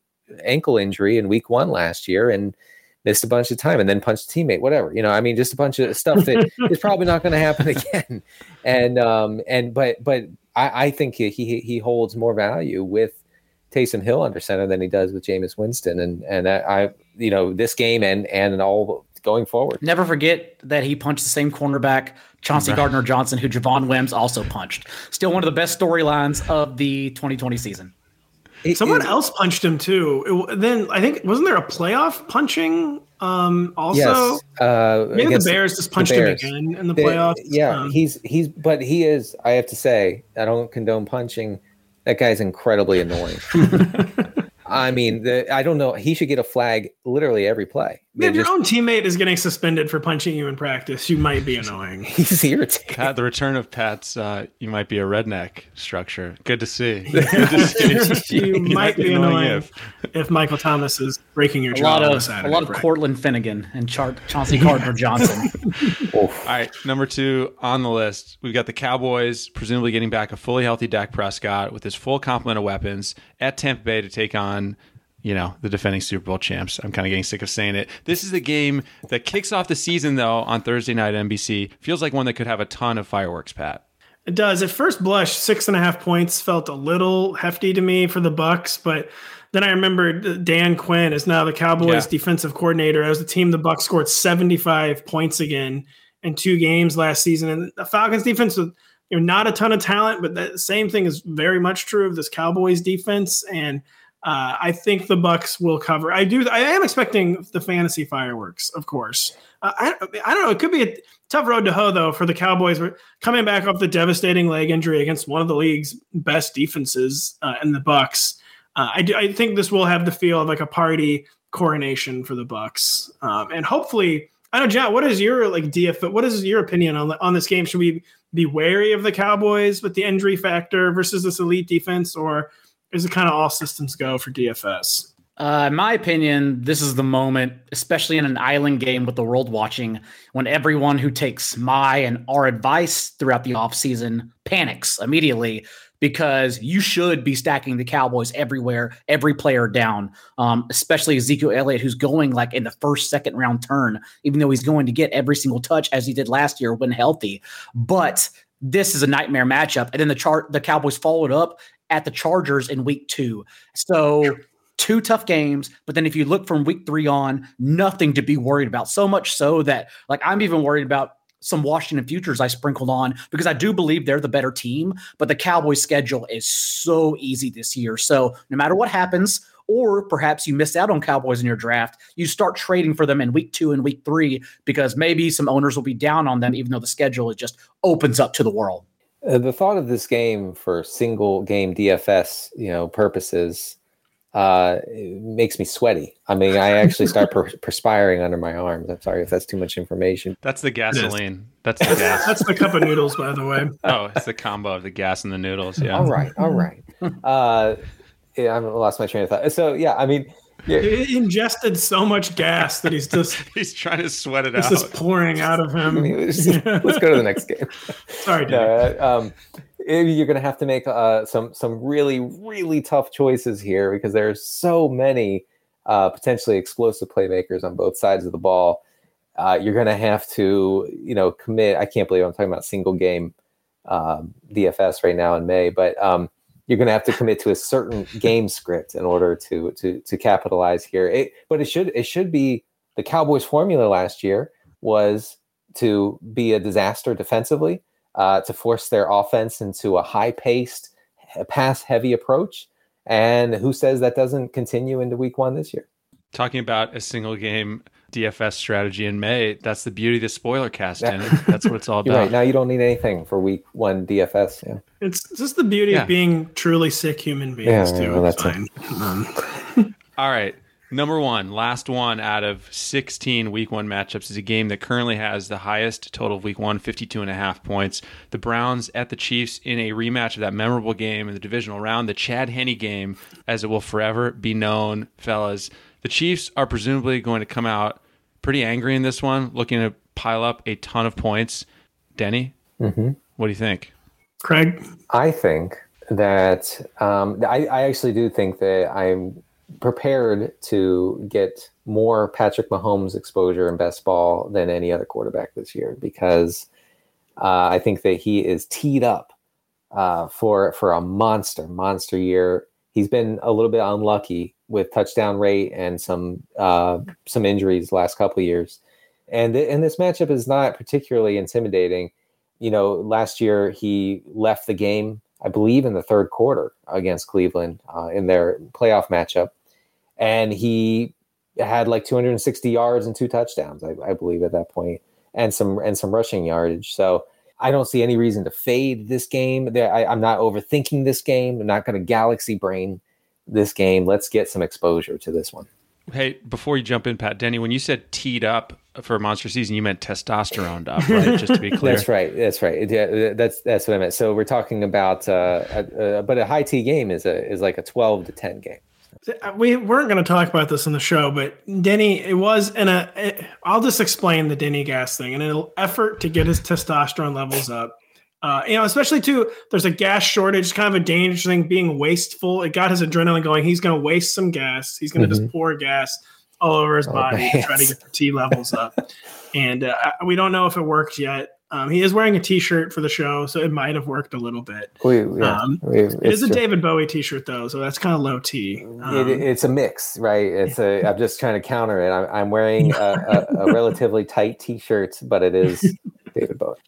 ankle injury in week one last year and missed a bunch of time and then punched a teammate, whatever. You know, I mean, just a bunch of stuff that is probably not going to happen again. And um and but but I, I think he, he he holds more value with Taysom Hill under center than he does with Jameis Winston, and and I, I you know this game and and all going forward. Never forget that he punched the same cornerback, Chauncey right. Gardner Johnson, who Javon Wims also punched. Still one of the best storylines of the 2020 season. Someone else punched him too. It, then I think wasn't there a playoff punching? Um, also, yes, uh, maybe the Bears just punched him again in the playoffs. Yeah, um, he's he's, but he is. I have to say, I don't condone punching. That guy's incredibly annoying. I mean, the, I don't know. He should get a flag literally every play. if your own teammate is getting suspended for punching you in practice, you might be annoying. He's irritating. Pat, the return of Pat's, uh, you might be a redneck structure. Good to see. Good to see. you might be annoying if. if Michael Thomas is breaking your a lot of a lot of Cortland Finnegan and Char- Chauncey Gardner Johnson. All right, number two on the list, we've got the Cowboys presumably getting back a fully healthy Dak Prescott with his full complement of weapons at Tampa Bay to take on you know, the defending Super Bowl champs. I'm kind of getting sick of saying it. This is the game that kicks off the season, though, on Thursday night at NBC. Feels like one that could have a ton of fireworks, Pat. It does. At first blush, six and a half points felt a little hefty to me for the Bucs, but then I remembered Dan Quinn is now the Cowboys yeah. defensive coordinator. As the team, the Bucs scored 75 points again in two games last season, and the Falcons defense was you know not a ton of talent, but the same thing is very much true of this Cowboys defense and uh, I think the Bucs will cover. I do. I am expecting the fantasy fireworks, of course. Uh, I, I don't know. It could be a tough road to hoe though for the Cowboys. Coming back off the devastating leg injury against one of the league's best defenses uh, in the Bucs. Uh, I, do, I think this will have the feel of like a party coronation for the Bucs, um, and hopefully, I don't know John. What is your like DF? What is your opinion on on this game? Should we be wary of the Cowboys with the injury factor versus this elite defense, or is it kind of all systems go for DFS? Uh, in my opinion, this is the moment, especially in an island game with the world watching, when everyone who takes my and our advice throughout the offseason panics immediately because you should be stacking the Cowboys everywhere, every player down, um, especially Ezekiel Elliott, who's going like in the first, second round turn, even though he's going to get every single touch as he did last year when healthy. But this is a nightmare matchup. And then the chart, the Cowboys followed up at the Chargers in week two. So two tough games, but then if you look from week three on, nothing to be worried about. So much so that like I'm even worried about some Washington futures I sprinkled on because I do believe they're the better team, but the Cowboys schedule is so easy this year. So no matter what happens, or perhaps you missed out on Cowboys in your draft. You start trading for them in week two and week three because maybe some owners will be down on them, even though the schedule it just opens up to the world. Uh, the thought of this game for single game DFS, you know, purposes uh, makes me sweaty. I mean, I actually start per- perspiring under my arms. I'm sorry if that's too much information. That's the gasoline. That's the gas. That's the cup of noodles, by the way. oh, it's the combo of the gas and the noodles. Yeah. All right. All right. Uh, yeah, I lost my train of thought. So yeah, I mean, yeah. He ingested so much gas that he's just he's trying to sweat it it's out. just pouring out of him. I let's, let's go to the next game. Sorry, Dave. No, uh, um, you're going to have to make uh, some some really really tough choices here because there's so many uh, potentially explosive playmakers on both sides of the ball. Uh, you're going to have to you know commit. I can't believe I'm talking about single game um, DFS right now in May, but um, you're going to have to commit to a certain game script in order to to to capitalize here. It, but it should it should be the Cowboys' formula last year was to be a disaster defensively uh, to force their offense into a high paced, pass heavy approach. And who says that doesn't continue into week one this year? Talking about a single game DFS strategy in May, that's the beauty of the spoiler cast. In That's what it's all about. right. Now you don't need anything for week one DFS. Yeah. It's just the beauty Yeah. of being truly sick human beings, Yeah, too. well, that's fine. Um, All right. Number one, last one out of 16 week one matchups is a game that currently has the highest total of week one, 52 and a half points. The Browns at the Chiefs in a rematch of that memorable game in the divisional round, the Chad Henne game, as it will forever be known, fellas. The Chiefs are presumably going to come out pretty angry in this one, looking to pile up a ton of points. Denny, Mm-hmm. what do you think? Craig, I think that um, I, I actually do think that I'm prepared to get more Patrick Mahomes exposure in best ball than any other quarterback this year because uh, I think that he is teed up uh, for for a monster monster year. He's been a little bit unlucky with touchdown rate and some uh, some injuries last couple of years, and th- and this matchup is not particularly intimidating. You know, last year he left the game, I believe, in the third quarter against Cleveland uh, in their playoff matchup, and he had like 260 yards and two touchdowns, I, I believe, at that point, and some and some rushing yardage. So I don't see any reason to fade this game. I, I'm not overthinking this game. I'm not going to galaxy brain this game. Let's get some exposure to this one. Hey, before you jump in, Pat, Denny, when you said teed up for monster season, you meant testosterone up, right? Just to be clear. That's right. That's right. Yeah, that's that's what I meant. So we're talking about, uh, a, a, but a high T game is a is like a twelve to ten game. We weren't going to talk about this in the show, but Denny, it was in a. It, I'll just explain the Denny gas thing in an effort to get his testosterone levels up. Uh, you know, especially too, there's a gas shortage, kind of a dangerous thing, being wasteful. It got his adrenaline going. He's going to waste some gas. He's going to just pour gas all over his Oh, body to try to get the T levels up. and uh, we don't know if it worked yet. Um, he is wearing a T-shirt for the show, so it might have worked a little bit. We, yeah, Um, we, It is a ju- David Bowie T-shirt though, so that's kind of low T. Um, it, it's a mix, right? It's a. I'm just trying to counter it. I'm, I'm wearing a, a, a relatively tight T-shirt, but it is David Bowie.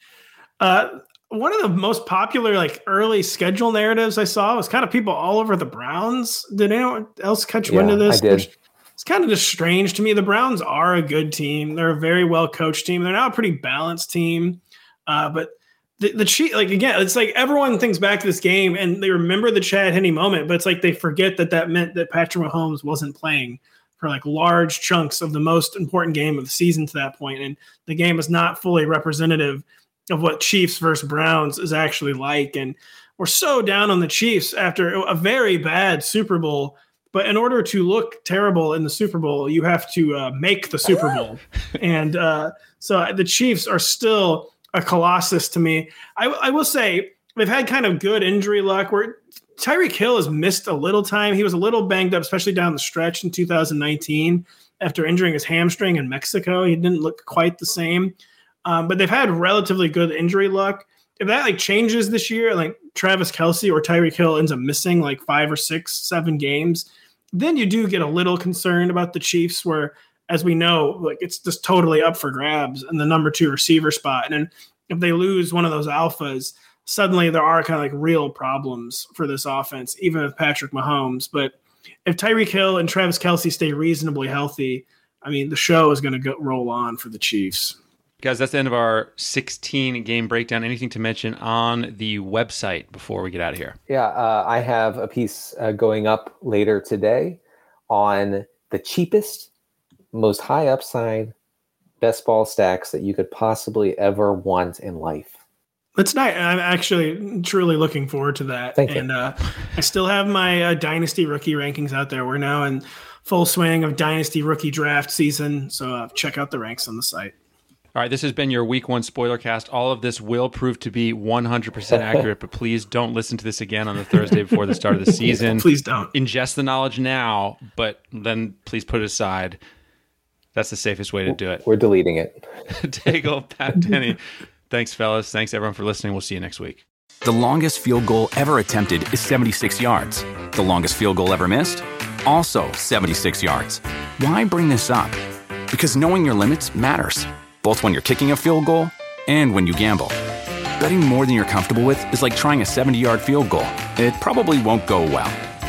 Uh, one of the most popular like early schedule narratives I saw was kind of people all over the Browns. Did anyone else catch wind of this? I did. Which- It's kind of just strange to me. The Browns are a good team. They're a very well coached team. They're now a pretty balanced team. Uh, but the, the Chief, like again, it's like everyone thinks back to this game and they remember the Chad Henne moment, but it's like they forget that that meant that Patrick Mahomes wasn't playing for like large chunks of the most important game of the season to that point, and the game is not fully representative of what Chiefs versus Browns is actually like. And we're so down on the Chiefs after a very bad Super Bowl. But in order to look terrible in the Super Bowl, you have to uh, make the Super Bowl. and uh, so the Chiefs are still a colossus to me. I, I will say they've had kind of good injury luck where Tyreek Hill has missed a little time. He was a little banged up, especially down the stretch in 2019 after injuring his hamstring in Mexico. He didn't look quite the same. Um, but they've had relatively good injury luck. If that like changes this year, like Travis Kelce or Tyreek Hill ends up missing like five or six, seven games, then you do get a little concerned about the Chiefs, where as we know, like it's just totally up for grabs in the number two receiver spot. And if they lose one of those alphas, suddenly there are kind of like real problems for this offense, even with Patrick Mahomes. But if Tyreek Hill and Travis Kelce stay reasonably healthy, I mean, the show is going to go roll on for the Chiefs. Guys, that's the end of our 16 game breakdown. Anything to mention on the website before we get out of here? Yeah, uh, I have a piece uh, going up later today on the cheapest, most high upside best ball stacks that you could possibly ever want in life. That's nice. I'm actually truly looking forward to that. Thank and you. Uh, I still have my uh, dynasty rookie rankings out there. We're now in full swing of dynasty rookie draft season, so uh, check out the ranks on the site. All right, this has been your week one spoiler cast. All of this will prove to be 100% accurate, but please don't listen to this again on the Thursday before the start of the season. Please don't. Ingest the knowledge now, but then please put it aside. That's the safest way to do it. We're deleting it. Daigle, Pat Denny. Thanks, fellas. Thanks, everyone, for listening. We'll see you next week. The longest field goal ever attempted is 76 yards. The longest field goal ever missed? Also 76 yards. Why bring this up? Because knowing your limits matters, both when you're kicking a field goal and when you gamble. Betting more than you're comfortable with is like trying a 70 yard field goal, it probably won't go well.